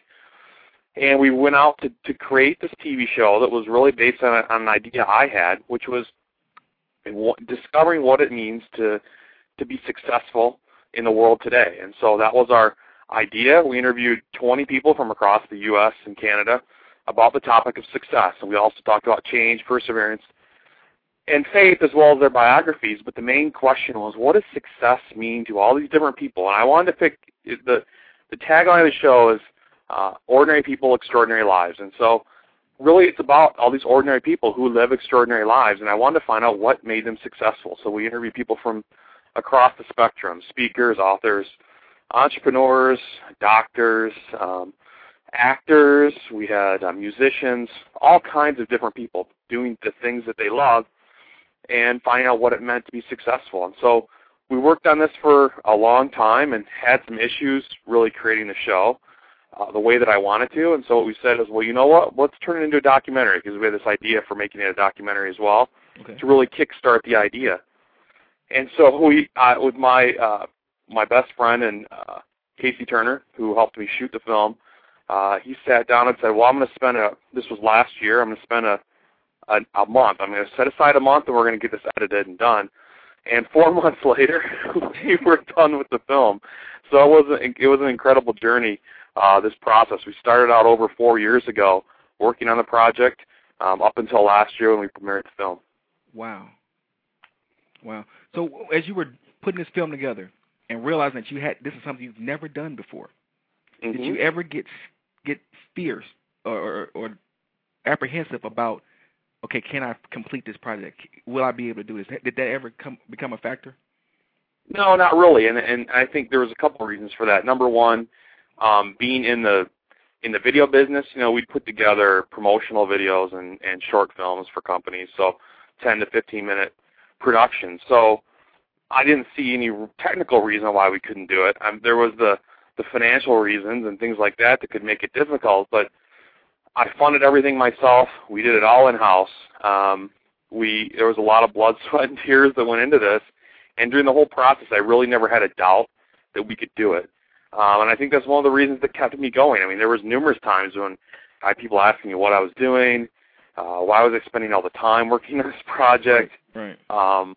and we went out to, to create this TV show that was really based on, a, on an idea I had, which was discovering what it means to to be successful in the world today. And so that was our idea. We interviewed 20 people from across the U.S. and Canada about the topic of success, and we also talked about change, perseverance, and faith as well as their biographies. But the main question was, what does success mean to all these different people? And I wanted to pick the the tagline of the show is uh, ordinary people, extraordinary lives. And so really it's about all these ordinary people who live extraordinary lives, and I wanted to find out what made them successful. So we interviewed people from across the spectrum, speakers, authors, entrepreneurs, doctors, um, actors, we had uh, musicians, all kinds of different people doing the things that they love and finding out what it meant to be successful. And so we worked on this for a long time and had some issues really creating the show uh, the way that I wanted to. And so what we said is, well, you know what? Let's turn it into a documentary because we had this idea for making it a documentary as well okay. to really kickstart the idea. And so we, uh, with my uh, my best friend and uh, Casey Turner, who helped me shoot the film, uh, he sat down and said, "Well, I'm going to spend a. This was last year. I'm going to spend a, a a month. I'm going to set aside a month, and we're going to get this edited and done." And four months later, we were done with the film. So it was a, it was an incredible journey uh, this process. We started out over four years ago working on the project um, up until last year when we premiered the film. Wow. Wow. So as you were putting this film together and realizing that you had this is something you've never done before, mm-hmm. did you ever get get fierce or, or, or apprehensive about okay, can I complete this project? Will I be able to do this? Did that ever come become a factor? No, not really. And and I think there was a couple of reasons for that. Number one, um, being in the in the video business, you know, we put together promotional videos and, and short films for companies, so 10 to 15 minute productions. So I didn't see any technical reason why we couldn't do it. Um, there was the the financial reasons and things like that that could make it difficult, but I funded everything myself. We did it all in house. Um, we there was a lot of blood, sweat, and tears that went into this, and during the whole process, I really never had a doubt that we could do it. Um, and I think that's one of the reasons that kept me going. I mean, there was numerous times when I had people asking me what I was doing, uh, why was I spending all the time working on this project. Right. Um,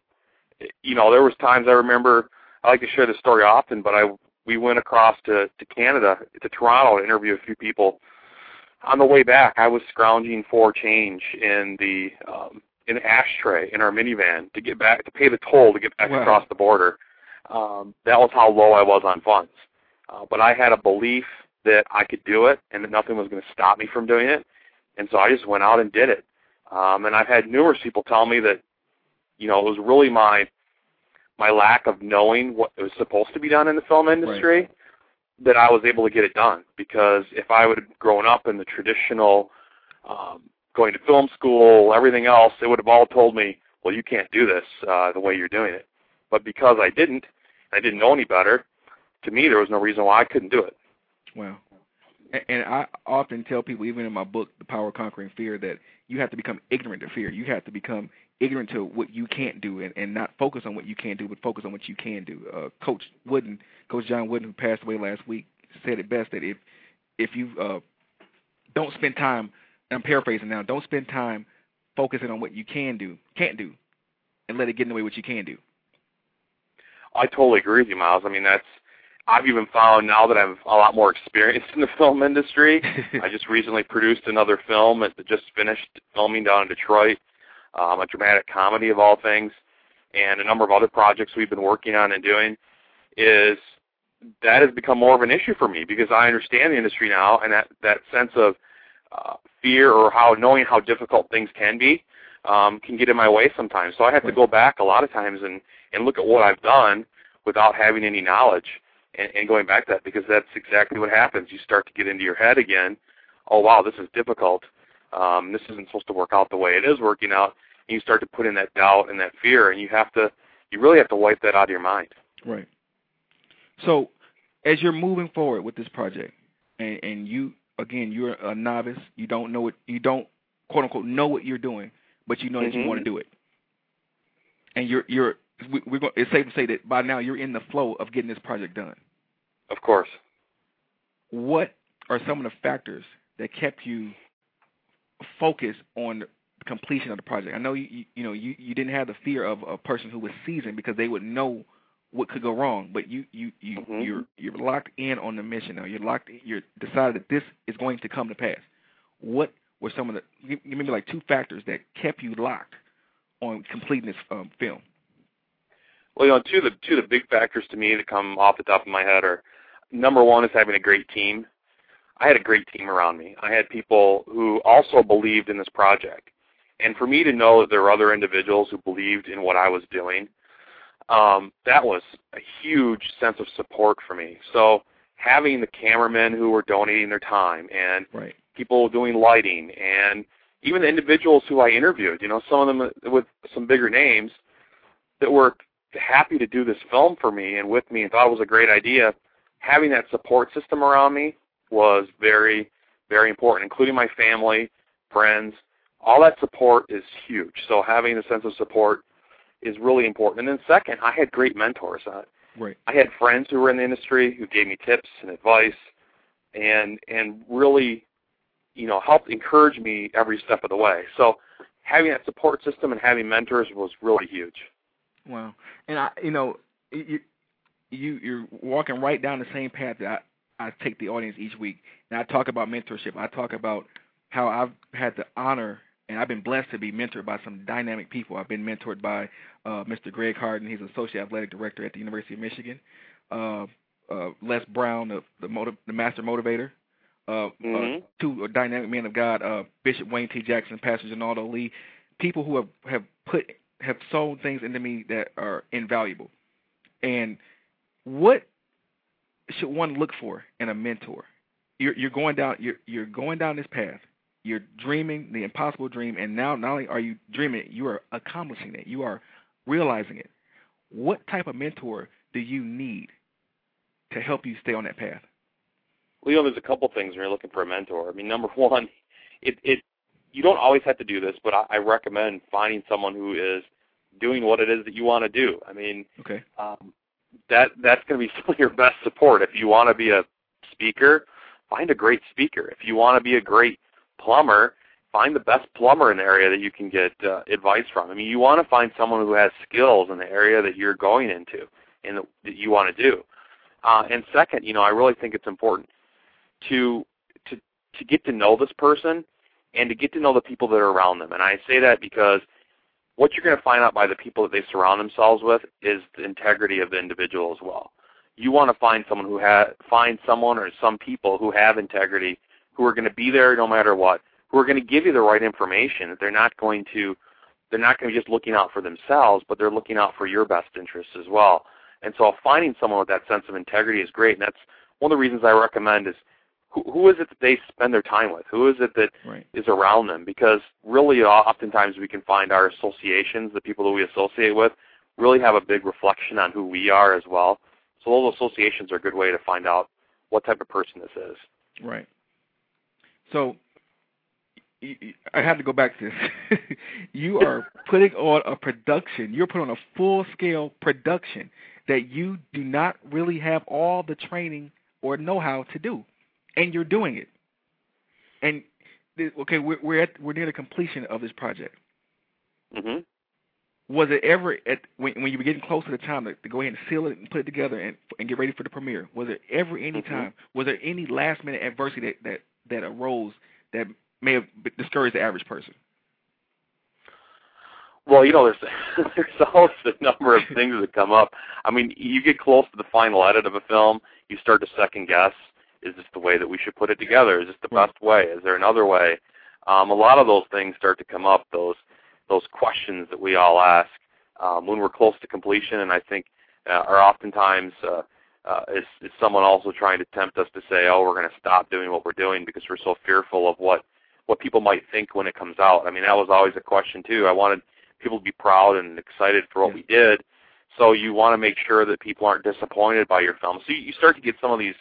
you know, there was times I remember. I like to share this story often, but I we went across to to Canada to Toronto to interview a few people. On the way back, I was scrounging for change in the um, in the ashtray in our minivan to get back to pay the toll to get back wow. across the border. Um, that was how low I was on funds. Uh, but I had a belief that I could do it and that nothing was going to stop me from doing it. And so I just went out and did it. Um, and I've had numerous people tell me that, you know, it was really my my lack of knowing what was supposed to be done in the film industry right. that I was able to get it done. Because if I would have grown up in the traditional um, going to film school, everything else, they would have all told me, well, you can't do this uh, the way you're doing it. But because I didn't, I didn't know any better, to me, there was no reason why I couldn't do it. Wow. And I often tell people, even in my book, The Power of Conquering Fear, that you have to become ignorant to fear. You have to become ignorant to what you can't do and, and not focus on what you can't do, but focus on what you can do. Uh, Coach Wooden, Coach John Wooden, who passed away last week, said it best that if if you uh, don't spend time, I'm paraphrasing now, don't spend time focusing on what you can do, can't do, and let it get in the way what you can do. I totally agree with you, Myles. I mean, that's I've even found now that I'm a lot more experienced in the film industry. I just recently produced another film that just finished filming down in Detroit, um, a dramatic comedy of all things, and a number of other projects we've been working on and doing. Is that has become more of an issue for me because I understand the industry now, and that that sense of uh, fear or how knowing how difficult things can be um, can get in my way sometimes. So I have to go back a lot of times and and look at what I've done without having any knowledge and, and going back to that because that's exactly what happens. You start to get into your head again. Oh wow, this is difficult. Um, this isn't supposed to work out the way it is working out. And you start to put in that doubt and that fear, and you have to, you really have to wipe that out of your mind. Right. So, as you're moving forward with this project, and, and you again, you're a novice. You don't know what you don't quote unquote know what you're doing, but you know that Mhm. you want to do it. And you're you're we, we're going, it's safe to say that by now you're in the flow of getting this project done. Of course. What are some of the factors that kept you focused on completion of the project? I know you you, you know you, you didn't have the fear of a person who was seasoned because they would know what could go wrong, but you you you Mhm. you're you're locked in on the mission now. You're locked. You're decided that this is going to come to pass. What were some of the give give me like two factors that kept you locked on completing this um, film? Well, you know, two of the two of the big factors to me that come off the top of my head are number one is having a great team. I had a great team around me. I had people who also believed in this project, and for me to know that there were other individuals who believed in what I was doing, um, that was a huge sense of support for me. So having the cameramen who were donating their time and Right. people doing lighting and even the individuals who I interviewed, you know, some of them with some bigger names that were happy to do this film for me and with me and thought it was a great idea. Having that support system around me was very, very important, including my family, friends. All that support is huge. So having a sense of support is really important. And then second, I had great mentors. Uh, Right. I had friends who were in the industry who gave me tips and advice and and really you know helped encourage me every step of the way. So having that support system and having mentors was really huge. Wow. And I, you know, you you you're walking right down the same path that I, I take the audience each week. And I talk about mentorship. I talk about how I've had the honor and I've been blessed to be mentored by some dynamic people. I've been mentored by uh, Mr. Greg Harden. He's associate athletic director at the University of Michigan. Uh, uh, Les Brown, the the, motiv- the master motivator. Uh, uh, Mhm. two dynamic men of God, uh, Bishop Wayne T. Jackson, Pastor Donaldo Lee, people who have have put have sown things into me that are invaluable. And what should one look for in a mentor? You're you're going down you're you're going down this path. You're dreaming the impossible dream, and now not only are you dreaming it, you are accomplishing it. You are realizing it. What type of mentor do you need to help you stay on that path? Well, you know, there's a couple things when you're looking for a mentor. I mean, number one, it it you don't always have to do this, but I, I recommend finding someone who is doing what it is that you want to do. I mean, Okay. um, that that's going to be some of your best support. If you want to be a speaker, find a great speaker. If you want to be a great plumber, find the best plumber in the area that you can get uh, advice from. I mean, you want to find someone who has skills in the area that you're going into and that, you want to do. Uh, and second, you know, I really think it's important to to to get to know this person and to get to know the people that are around them. And I say that because what you're going to find out by the people that they surround themselves with is the integrity of the individual as well. You want to find someone who ha find someone or some people who have integrity, who are going to be there no matter what, who are going to give you the right information. That they're not going to they're not going to be just looking out for themselves, but they're looking out for your best interests as well. And so finding someone with that sense of integrity is great. And that's one of the reasons I recommend is who, who is it that they spend their time with? Who is it that Right. is around them? Because really, oftentimes we can find our associations, the people that we associate with, really have a big reflection on who we are as well. So those associations are a good way to find out what type of person this is. Right. So I have to go back to this. you are putting on a production. You're putting on a full scale production that you do not really have all the training or know how to do, and you're doing it. And okay, we're we're at we're near the completion of this project. hmm Was it ever at when when you were getting close to the time to, to go ahead and seal it and put it together and and get ready for the premiere? Was there ever any Mhm. time? Was there any last minute adversity that that that arose that may have discouraged the average person? Well, you know, there's there's always a number of things that come up. I mean, you get close to the final edit of a film, you start to second guess: is this the way that we should put it together? Is this the best way? Is there another way? Um, a lot of those things start to come up. Those those questions that we all ask um, when we're close to completion, and I think uh, are oftentimes uh, uh, is, is someone also trying to tempt us to say, oh, we're going to stop doing what we're doing because we're so fearful of what what people might think when it comes out. I mean, that was always a question too. I wanted people to be proud and excited for what yeah. we did. So you want to make sure that people aren't disappointed by your film. So you, you start to get some of these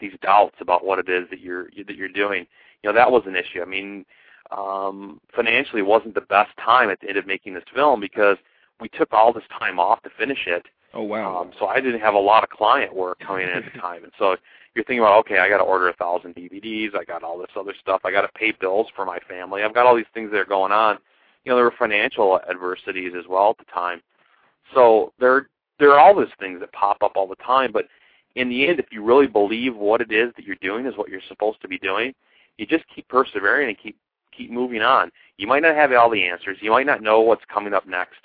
these doubts about what it is that you're that you're doing. You know, that was an issue. I mean, um, financially, it wasn't the best time at the end of making this film because we took all this time off to finish it. Oh wow! Um, so I didn't have a lot of client work coming in at the time, and so you're thinking about, okay, I got to order a thousand DVDs, I got all this other stuff, I got to pay bills for my family, I've got all these things that are going on. You know, there were financial adversities as well at the time. So there there are all these things that pop up all the time, but in the end, if you really believe what it is that you're doing is what you're supposed to be doing, you just keep persevering and keep keep moving on. You might not have all the answers. You might not know what's coming up next,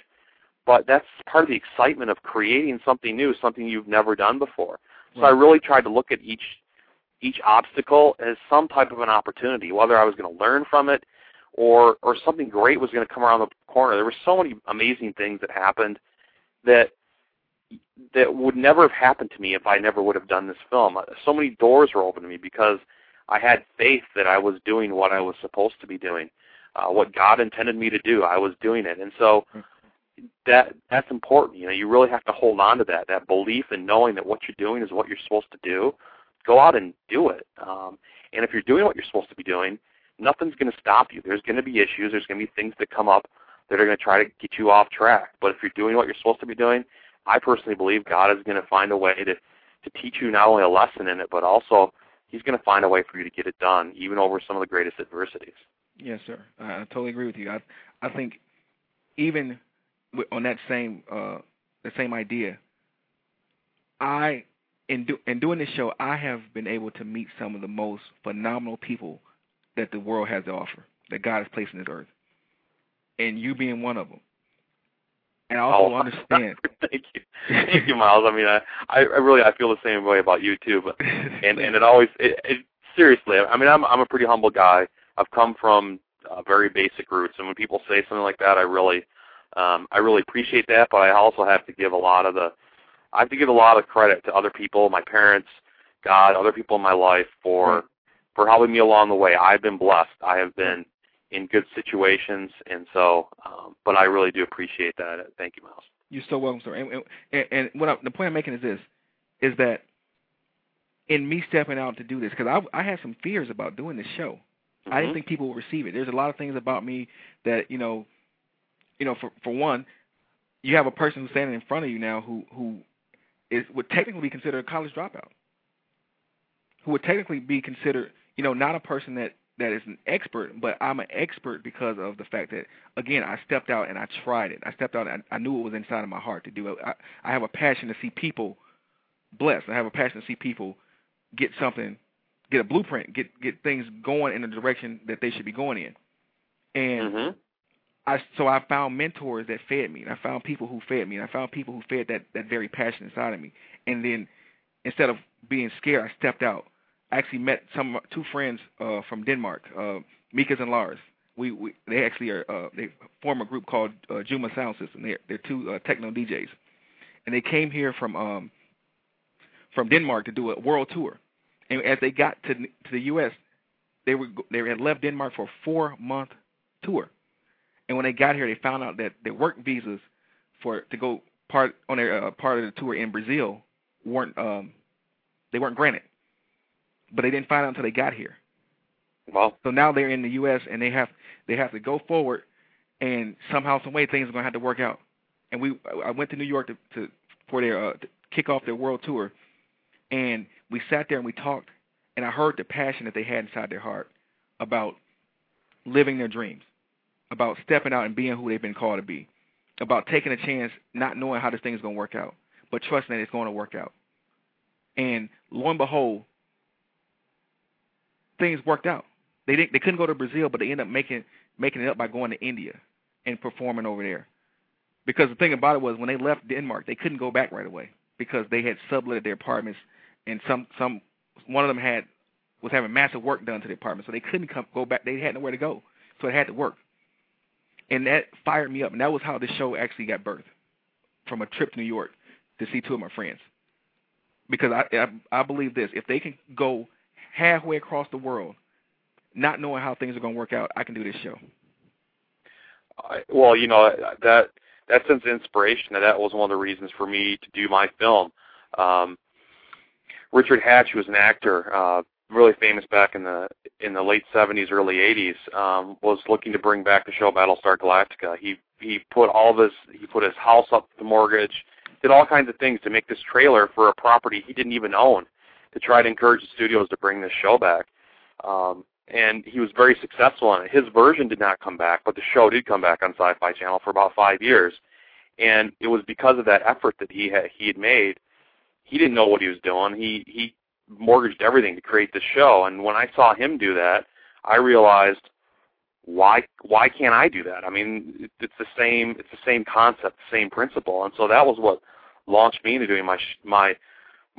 but that's part of the excitement of creating something new, something you've never done before. So I really tried to look at each each obstacle as some type of an opportunity, whether I was going to learn from it or or something great was going to come around the corner. There were so many amazing things that happened that that would never have happened to me if I never would have done this film. So many doors were open to me because I had faith that I was doing what I was supposed to be doing, uh, what God intended me to do. I was doing it, and so that that's important. You know, you really have to hold on to that that belief and knowing that what you're doing is what you're supposed to do. Go out and do it. Um, and if you're doing what you're supposed to be doing, nothing's going to stop you. There's going to be issues. There's going to be things that come up that are going to try to get you off track. But if you're doing what you're supposed to be doing, I personally believe God is going to find a way to to teach you not only a lesson in it, but also He's going to find a way for you to get it done, even over some of the greatest adversities. Yes, sir. I totally agree with you. I I think even on that same uh, the same idea, I in do, in doing this show, I have been able to meet some of the most phenomenal people that the world has to offer, that God has placed in this earth, and you being one of them. And also oh, understand. Thank you, thank you, Myles. I mean, I, I really I feel the same way about you too. But and and it always it, it seriously. I mean, I'm I'm a pretty humble guy. I've come from uh, very basic roots, and when people say something like that, I really um, I really appreciate that. But I also have to give a lot of the I have to give a lot of credit to other people, my parents, God, other people in my life for right. for helping me along the way. I've been blessed. I have been in good situations, and so, um, but I really do appreciate that. Thank you, Myles. You're so welcome, sir. And, and, and what I, the point I'm making is this: is that in me stepping out to do this, because I, I had some fears about doing this show. Mm-hmm. I didn't mm-hmm. think people would receive it. There's a lot of things about me that you know, you know, for for one, you have a person who's standing in front of you now who who is would technically be considered a college dropout, who would technically be considered, you know, not a person that that is an expert, but I'm an expert because of the fact that again I stepped out and I tried it. I stepped out and I, I knew it was inside of my heart to do it. I, I have a passion to see people blessed. I have a passion to see people get something, get a blueprint, get get things going in the direction that they should be going in. And mm-hmm. I so I found mentors that fed me, and I found people who fed me, and I found people who fed that that very passion inside of me. And then instead of being scared, I stepped out actually met some two friends uh, from Denmark, uh, Mikas and Lars. We, we they actually are uh, they form a group called uh, Juma Sound System. They're they're two uh, techno DJs, and they came here from um from Denmark to do a world tour. And as they got to to the U.S., they were they had left Denmark for a four month tour. And when they got here, they found out that their work visas for to go part on their uh, part of the tour in Brazil weren't um they weren't granted but they didn't find out until they got here. Well, so now they're in the U.S. and they have they have to go forward, and somehow, some way, things are going to have to work out. And we, I went to New York to, to for their uh, to kick off their world tour, and we sat there and we talked, and I heard the passion that they had inside their heart about living their dreams, about stepping out and being who they've been called to be, about taking a chance, not knowing how this thing is going to work out, but trusting that it's going to work out. And lo and behold, things worked out. They didn't they couldn't go to Brazil, but they ended up making making it up by going to India and performing over there. Because the thing about it was when they left Denmark, they couldn't go back right away because they had subletted their apartments and some some one of them had was having massive work done to the apartment, so they couldn't come go back. They had nowhere to go, so it had to work. And that fired me up, and that was how this show actually got birthed, from a trip to New York to see two of my friends. because I, I I believe this: if they can go halfway across the world, not knowing how things are going to work out, I can do this show. Well, you know that that sense of inspiration that that was one of the reasons for me to do my film. Um, Richard Hatch, was an actor, uh, really famous back in the in the late 70s, early 80s, um, was looking to bring back the show Battlestar Galactica. He he put all this he put his house up to mortgage, did all kinds of things to make this trailer for a property he didn't even own, to try to encourage the studios to bring this show back. Um, and he was very successful in it. His version did not come back, but the show did come back on Sci-Fi Channel for about five years, and it was because of that effort that he had he had made. He didn't know what he was doing. He he mortgaged everything to create the show, and when I saw him do that, I realized why why can't I do that? I mean, it's the same it's the same concept, the same principle, and so that was what launched me into doing my my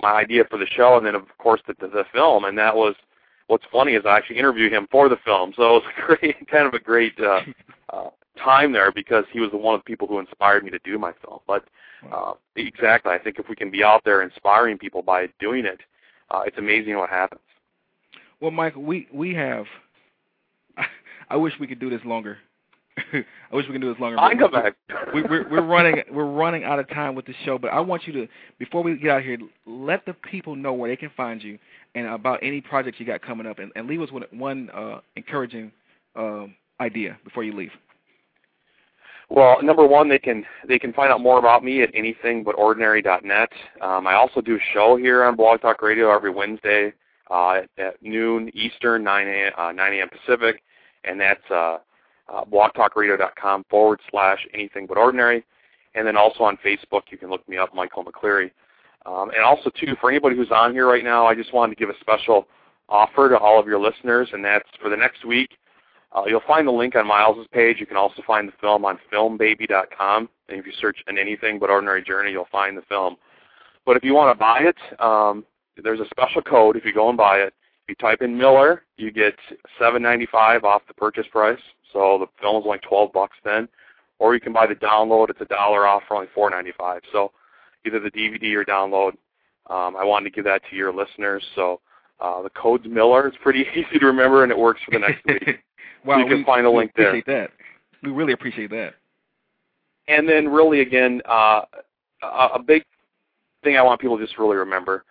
my idea for the show, and then of course the the, the film, and that was what's funny is I actually interviewed him for the film, so it was a great kind of a great uh, uh, time there because he was the one of the people who inspired me to do my film. But uh, exactly, I think if we can be out there inspiring people by doing it, uh, it's amazing what happens. Well, Michael, we we have. I wish we could do this longer. I wish we could do this longer. I come back. we, we're we're running we're running out of time with the show, but I want you to before we get out here, let the people know where they can find you and about any projects you got coming up, and, and leave us with one uh, encouraging uh, idea before you leave. Well, number one, they can they can find out more about me at anythingbutordinary.net. Um, I also do a show here on Blog Talk Radio every Wednesday uh, at noon Eastern, 9 a.m. Uh, 9 a.m. Pacific, and that's uh, uh, blogtalkradio.com forward slash anything but ordinary. And then also on Facebook, you can look me up, Michael McCleary. Um, and also, too, for anybody who's on here right now, I just wanted to give a special offer to all of your listeners, and that's for the next week. Uh, you'll find the link on Myles's page. You can also find the film on filmbaby.com. And if you search an anything but ordinary journey, you'll find the film. But if you want to buy it, um, there's a special code if you go and buy it. If you type in Miller, you get $7.95 off the purchase price. So the film is like 12 bucks then. Or you can buy the download. It's a dollar off for only $4.95. So either the DVD or download. Um, I wanted to give that to your listeners. So uh, the code's Miller. It's pretty easy to remember, and it works for the next week. wow, you can we, find a link we there. Appreciate that. We really appreciate that. And then, really, again, uh, a big thing I want people to just really remember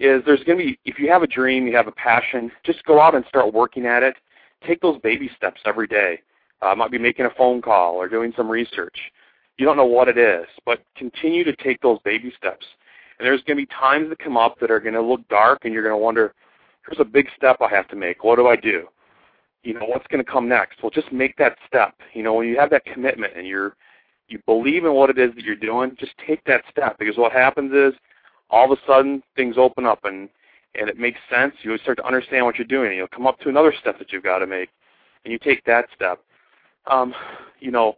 is there's going to be if you have a dream, you have a passion, just go out and start working at it. Take those baby steps every day. Uh, might be making a phone call or doing some research. You don't know what it is, but continue to take those baby steps. And there's going to be times that come up that are going to look dark, and you're going to wonder, "Here's a big step I have to make. What do I do? You know, what's going to come next?" Well, just make that step. You know, when you have that commitment and you're you believe in what it is that you're doing, just take that step because what happens is all of a sudden things open up and and it makes sense. You start to understand what you're doing, and you'll come up to another step that you've got to make, and you take that step. Um, you know,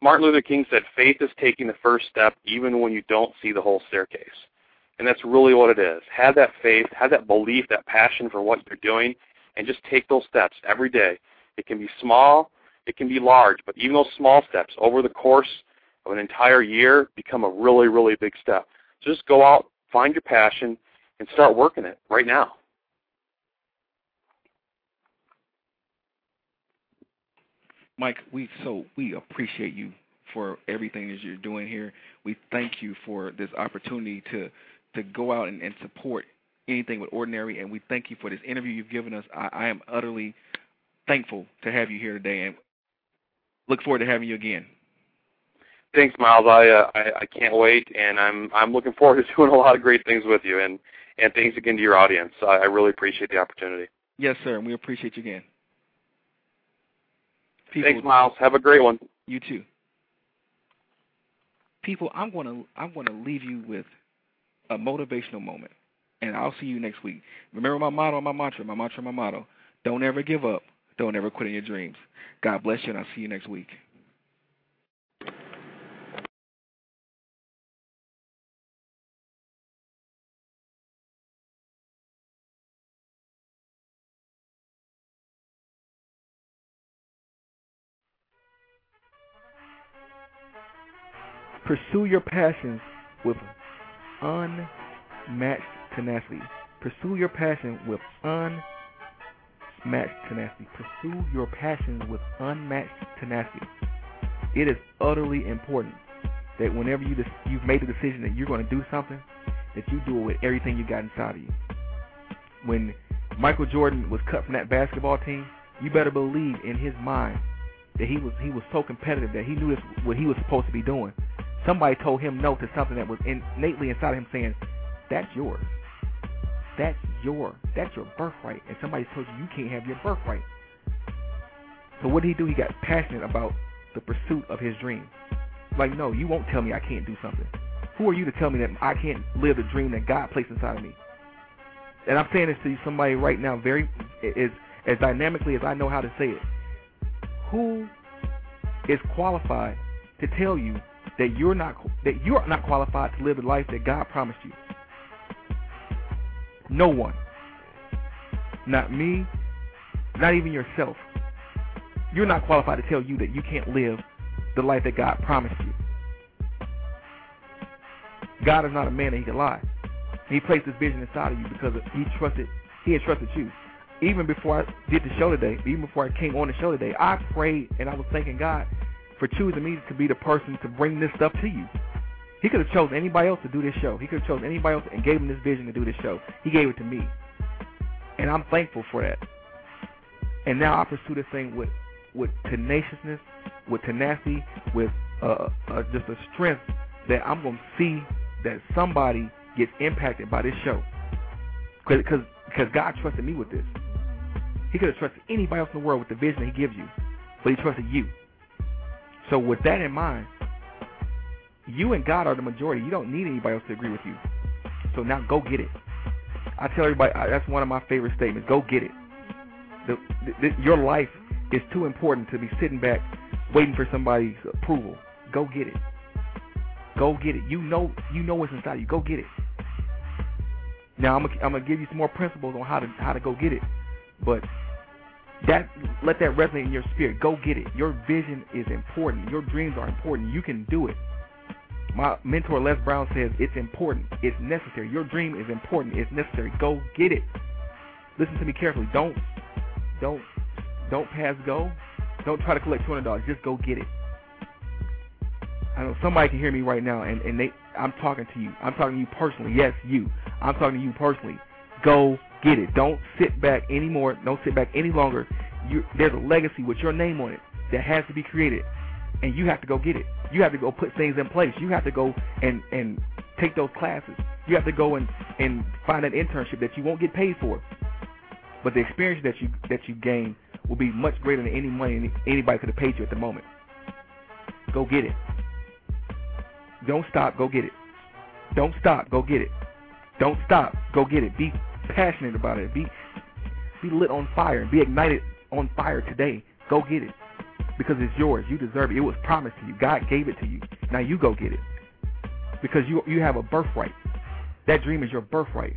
Martin Luther King said, "Faith is taking the first step, even when you don't see the whole staircase." And that's really what it is. Have that faith, have that belief, that passion for what you're doing, and just take those steps every day. It can be small, it can be large, but even those small steps over the course of an entire year become a really, really big step. So just go out, find your passion, and start working it right now. Mike, we so we appreciate you for everything that you're doing here. We thank you for this opportunity to to go out and, and support anything with ordinary, and we thank you for this interview you've given us. I, I am utterly thankful to have you here today, and look forward to having you again. Thanks, Myles. I, uh, I I can't wait, and I'm I'm looking forward to doing a lot of great things with you. And and thanks again to your audience. I, I really appreciate the opportunity. Yes, sir, and we appreciate you again. People, thanks, Myles. Have a great one. You too. People, I'm gonna I'm gonna leave you with a motivational moment, and I'll see you next week. Remember my motto, my mantra, my mantra, my motto: Don't ever give up. Don't ever quit in your dreams. God bless you, and I'll see you next week. Pursue your passions with unmatched tenacity. Pursue your passion with unmatched tenacity. Pursue your passions with unmatched tenacity. It is utterly important that whenever you you've made the decision that you're going to do something, that you do it with everything you got inside of you. When Michael Jordan was cut from that basketball team, you better believe in his mind that he was he was so competitive that he knew this, what he was supposed to be doing. Somebody told him no to something that was innately inside of him, saying, "That's yours. That's your that's your birthright." And somebody told you you can't have your birthright. So what did he do? He got passionate about the pursuit of his dream. Like, no, you won't tell me I can't do something. Who are you to tell me that I can't live the dream that God placed inside of me? And I'm saying this to somebody right now, very as as dynamically as I know how to say it. Who is qualified to tell you that you're not that you're not qualified to live the life that God promised you? No one. Not me, not even yourself. You're not qualified to tell you that you can't live the life that God promised you. God is not a man that he can lie. He placed this vision inside of you because he trusted he had trusted you. Even before I did the show today, even before I came on the show today, I prayed and I was thanking God for choosing me to be the person to bring this stuff to you. He could have chosen anybody else to do this show. He could have chosen anybody else and gave him this vision to do this show. He gave it to me. And I'm thankful for that. And now I pursue this thing with with tenaciousness, with tenacity, with uh, uh, just a strength that I'm going to see that somebody gets impacted by this show. Because God trusted me with this. He could have trusted anybody else in the world with the vision he gives you, but he trusted you. So with that in mind, you and God are the majority. You don't need anybody else to agree with you. So now go get it. I tell everybody that's one of my favorite statements. Go get it. The, the, the, your life is too important to be sitting back waiting for somebody's approval. Go get it. Go get it. You know you know what's inside you. Go get it. Now I'm gonna, I'm gonna give you some more principles on how to how to go get it, but that let that resonate in your spirit. Go get it. Your vision is important. Your dreams are important. You can do it. My mentor Les Brown says it's important. It's necessary. Your dream is important. It's necessary. Go get it. Listen to me carefully. Don't don't don't pass go. Don't try to collect two hundred dollars. Just go get it. I know somebody can hear me right now, and and they I'm talking to you. I'm talking to you personally. Yes, you. I'm talking to you personally. Go get it. Don't sit back anymore. Don't sit back any longer. You, there's a legacy with your name on it that has to be created, and you have to go get it. You have to go put things in place. You have to go and and take those classes. You have to go and and find an internship that you won't get paid for, but the experience that you that you gain will be much greater than any money anybody could have paid you at the moment. Go get it. Don't stop. Go get it. Don't stop. Go get it. Don't stop. Go get it. Be passionate about it. Be be lit on fire. and Be ignited on fire today. Go get it because it's yours. You deserve it. It was promised to you. God gave it to you. Now you go get it because you you have a birthright. That dream is your birthright.